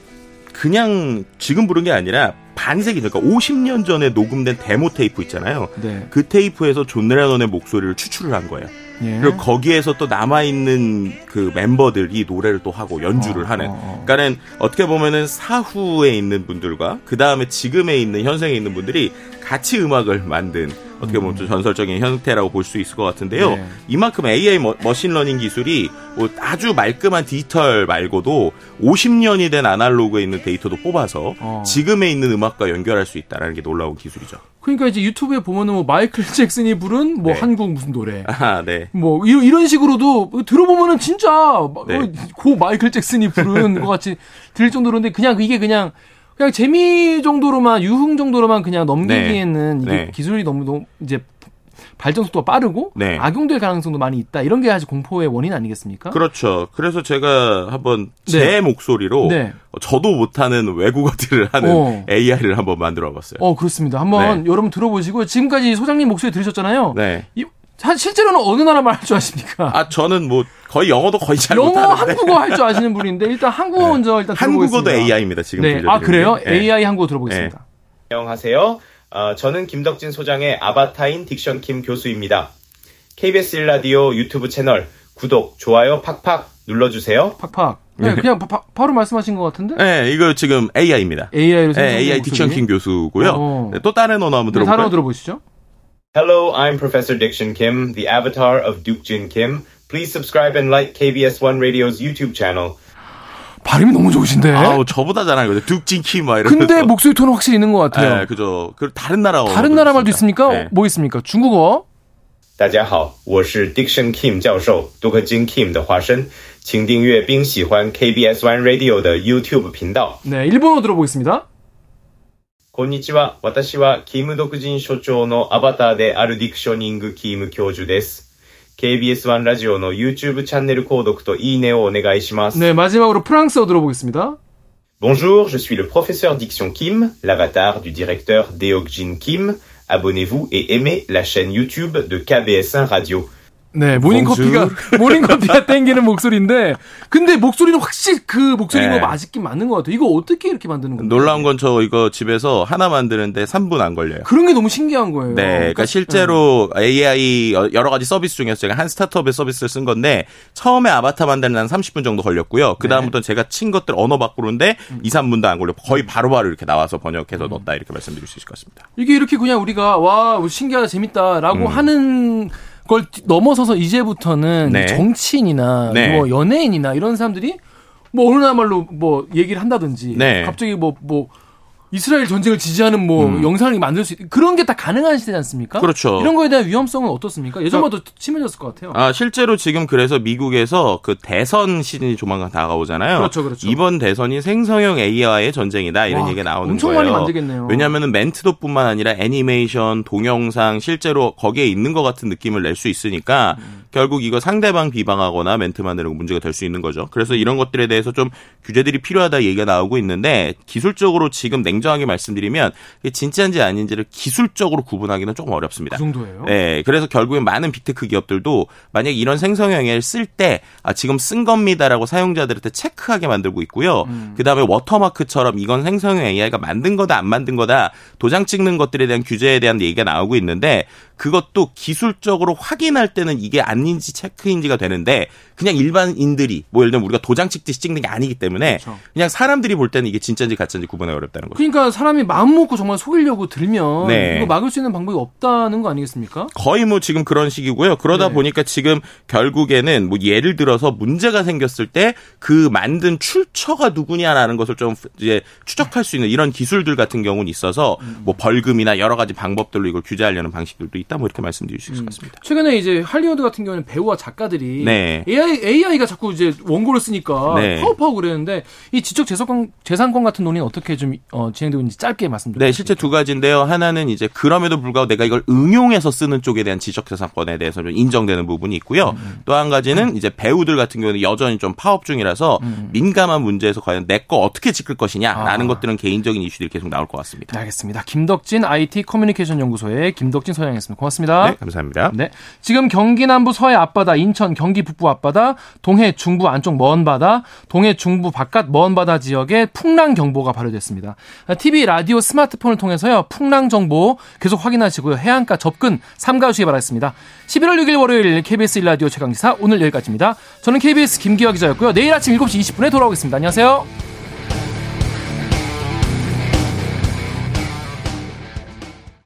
그냥 지금 부른 게 아니라 반세기 그러니까 50년 전에 녹음된 데모 테이프 있잖아요. 네. 그 테이프에서 존 레논의 목소리를 추출을 한 거예요. 예. 그리고 거기에서 또 남아 있는 그 멤버들이 노래를 또 하고 연주를 어, 하는. 어, 어. 그러니까는 어떻게 보면은 사후에 있는 분들과 그 다음에 지금에 있는 현생에 있는 분들이 같이 음악을 만든 어떻게 보면 좀 전설적인 형태라고 볼 수 있을 것 같은데요. 네. 이만큼 AI 머, machine learning 기술이 뭐 아주 말끔한 디지털 말고도 50년이 된 아날로그에 있는 데이터도 뽑아서 어. 지금에 있는 음악과 연결할 수 있다라는 게 놀라운 기술이죠. 그러니까 이제 유튜브에 보면은 뭐 마이클 잭슨이 부른 뭐 네. 한국 무슨 노래, 아, 네. 뭐 이런, 이런 식으로도 들어보면은 진짜 네. 고 마이클 잭슨이 부른 것 같이 들릴 정도로인데 그냥 이게 그냥 그냥 재미 정도로만 유흥 정도로만 그냥 넘기기에는 네. 이게 네. 기술이 너무 너무 이제 발전 속도가 빠르고 네. 악용될 가능성도 많이 있다. 이런 게 사실 공포의 원인 아니겠습니까? 그렇죠. 그래서 제가 한번 제 네. 목소리로 네. 저도 못하는 외국어들을 하는 어. AI를 한번 만들어 봤어요. 어, 그렇습니다. 한번 네. 여러분 들어보시고 지금까지 소장님 목소리 들으셨잖아요. 네. 이, 실제로는 어느 나라 말 할 줄 아십니까? 아, 저는 뭐 거의 영어도 거의 잘 영어, 못하는데. 한국어 할 줄 아시는 분인데 일단 한국어 네. 먼저 일단 한국어도 AI입니다. 지금 네. 아, 그래요? AI 한국어 들어보겠습니다. 안녕하세요. 어, 저는 김덕진 소장의 아바타인 딕션 킴 교수입니다. KBS 1라디오 유튜브 채널 구독, 좋아요 팍팍 눌러주세요. 팍팍. 네, 그냥 바, 바, 로 말씀하신 것 같은데? 네, 이거 지금 AI입니다. AI로 네, AI 딕션 킴 교수고요. 네, 또 다른 언어 한번 들어볼까요? 네, 다른 언어 들어보시죠. Hello, I'm Professor Diction Kim, the avatar of Duke Jin Kim. Please subscribe and like KBS One Radio's YouTube channel. 발음이 너무 좋으신데. 아우 저보다 잘하는 거죠. 둑진키 막 이런. 근데 목소리 톤은 확실히 있는 것 같아요. 네, 그죠. 그 다른 나라 다른 나라 말도 있습니까? 네. 뭐 있습니까? 중국어. 大家好，我是 Diction Kim 教授，杜克金 Kim 的化身，请订阅并喜欢 KBS One Radio 的 YouTube 频道。 네, 일본어 들어보겠습니다. こんにちは。私はキム独人所長のアバターであるディクショニングキム教授です。 KBS1 라디오の YouTube 채널 구독と いいねをお願いします. 네, 마지막으로 프랑스어 들어보겠습니다. Bonjour, je suis le professeur Diction Kim, l'avatar du directeur Deokjin Kim. Abonnez-vous et aimez la chaîne YouTube de KBS1 Radio. 네, 모닝커피가, 모닝커피가 땡기는 목소리인데, 근데 목소리는 확실히 그 목소리인 네. 거 맞긴 맞는 것 같아요. 이거 어떻게 이렇게 만드는 건가요? 놀라운 건 저 이거 집에서 하나 만드는데 3분 안 걸려요. 그런 게 너무 신기한 거예요. 네, 그러니까 실제로 네. AI 여러 가지 서비스 중에서 제가 한 스타트업의 서비스를 쓴 건데, 처음에 아바타 만드는 한 30분 정도 걸렸고요. 그다음부터 네. 제가 친 것들 언어 바꾸는데 음. 2, 3분도 안 걸려. 거의 바로바로 바로 이렇게 나와서 번역해서 음. 넣었다 이렇게 말씀드릴 수 있을 것 같습니다. 이게 이렇게 그냥 우리가 와, 신기하다, 재밌다라고 음. 하는 그걸 넘어서서 이제부터는 네. 정치인이나 네. 뭐 연예인이나 이런 사람들이 뭐 어느 나라말로 뭐 얘기를 한다든지 네. 갑자기 뭐뭐 뭐 이스라엘 전쟁을 지지하는 뭐 음. 영상을 만들 수 있, 그런 게 다 가능한 시대지 않습니까? 그렇죠. 이런 거에 대한 위험성은 어떻습니까? 예전보다 더 심해졌을 것 같아요. 아, 실제로 지금 그래서 미국에서 그 대선 시즌이 조만간 다가오잖아요. 그렇죠, 그렇죠. 이번 대선이 생성형 AI와의 전쟁이다 이런 와, 얘기가 나오는 엄청 거예요. 많이 만들겠네요. 왜냐하면 멘트도뿐만 아니라 애니메이션, 동영상 실제로 거기에 있는 것 같은 느낌을 낼 수 있으니까 음. 결국 이거 상대방 비방하거나 멘트 만드는 문제가 될 수 있는 거죠. 그래서 이런 것들에 대해서 좀 규제들이 필요하다 얘기가 나오고 있는데 기술적으로 지금 냉 냉정하게 말씀드리면 진짜인지 아닌지를 기술적으로 구분하기는 조금 어렵습니다. 그 정도예요? 네, 그래서 결국엔 많은 빅테크 기업들도 만약 이런 생성형을 쓸 때 아, 지금 쓴 겁니다라고 사용자들한테 체크하게 만들고 있고요. 음. 그다음에 워터마크처럼 이건 생성형 AI가 만든 거다 안 만든 거다 도장 찍는 것들에 대한 규제에 대한 얘기가 나오고 있는데 그것도 기술적으로 확인할 때는 이게 아닌지 체크인지가 되는데 그냥 일반인들이 뭐 예를 들면 우리가 도장 찍듯이 찍는 게 아니기 때문에 그렇죠. 그냥 사람들이 볼 때는 이게 진짜인지 가짜인지 구분하기 어렵다는 거죠. 그러니까 사람이 마음 먹고 정말 속이려고 들면 네. 이거 막을 수 있는 방법이 없다는 거 아니겠습니까? 거의 뭐 지금 그런 식이고요. 그러다 네. 보니까 지금 결국에는 뭐 예를 들어서 문제가 생겼을 때 그 만든 출처가 누구냐라는 것을 좀 이제 추적할 수 있는 이런 기술들 같은 경우는 있어서 음. 뭐 벌금이나 여러 가지 방법들로 이걸 규제하려는 방식들도 있다 뭐 이렇게 말씀드릴 수 있을 것 같습니다. 최근에 이제 할리우드 같은 경우는 배우와 작가들이 네. AI AI가 자꾸 이제 원고를 쓰니까 네. 파업하고 그랬는데 이 지적 재산권 재산권 같은 논의는 어떻게 좀 어, 진행되고 있는지 짧게 말씀 좀. 네, 실제 두 가지인데요. 하나는 이제 그럼에도 불구하고 내가 이걸 응용해서 쓰는 쪽에 대한 지적 재산권에 대해서 좀 인정되는 부분이 있고요. 음. 또한 가지는 음. 이제 배우들 같은 경우는 여전히 좀 파업 중이라서 음. 민감한 문제에서 과연 내 거 어떻게 지킬 것이냐라는 아. 것들은 개인적인 이슈들이 계속 나올 것 같습니다. 네, 알겠습니다. 김덕진 IT 커뮤니케이션 연구소의 김덕진 소장이었습니다. 고맙습니다. 네, 감사합니다. 네. 지금 경기 남부 서해 앞바다, 인천 경기 북부 앞바다, 동해 중부 안쪽 먼 바다, 동해 중부 바깥 먼 바다 지역에 풍랑 경보가 발효됐습니다. TV, 라디오, 스마트폰을 통해서요. 풍랑 정보 계속 확인하시고요. 해안가 접근 삼가주시기 바라겠습니다. 11월 6일 월요일 KBS 1라디오 최강기사 오늘 여기까지입니다. 저는 KBS 김기화 기자였고요. 내일 아침 7시 20분에 돌아오겠습니다. 안녕하세요.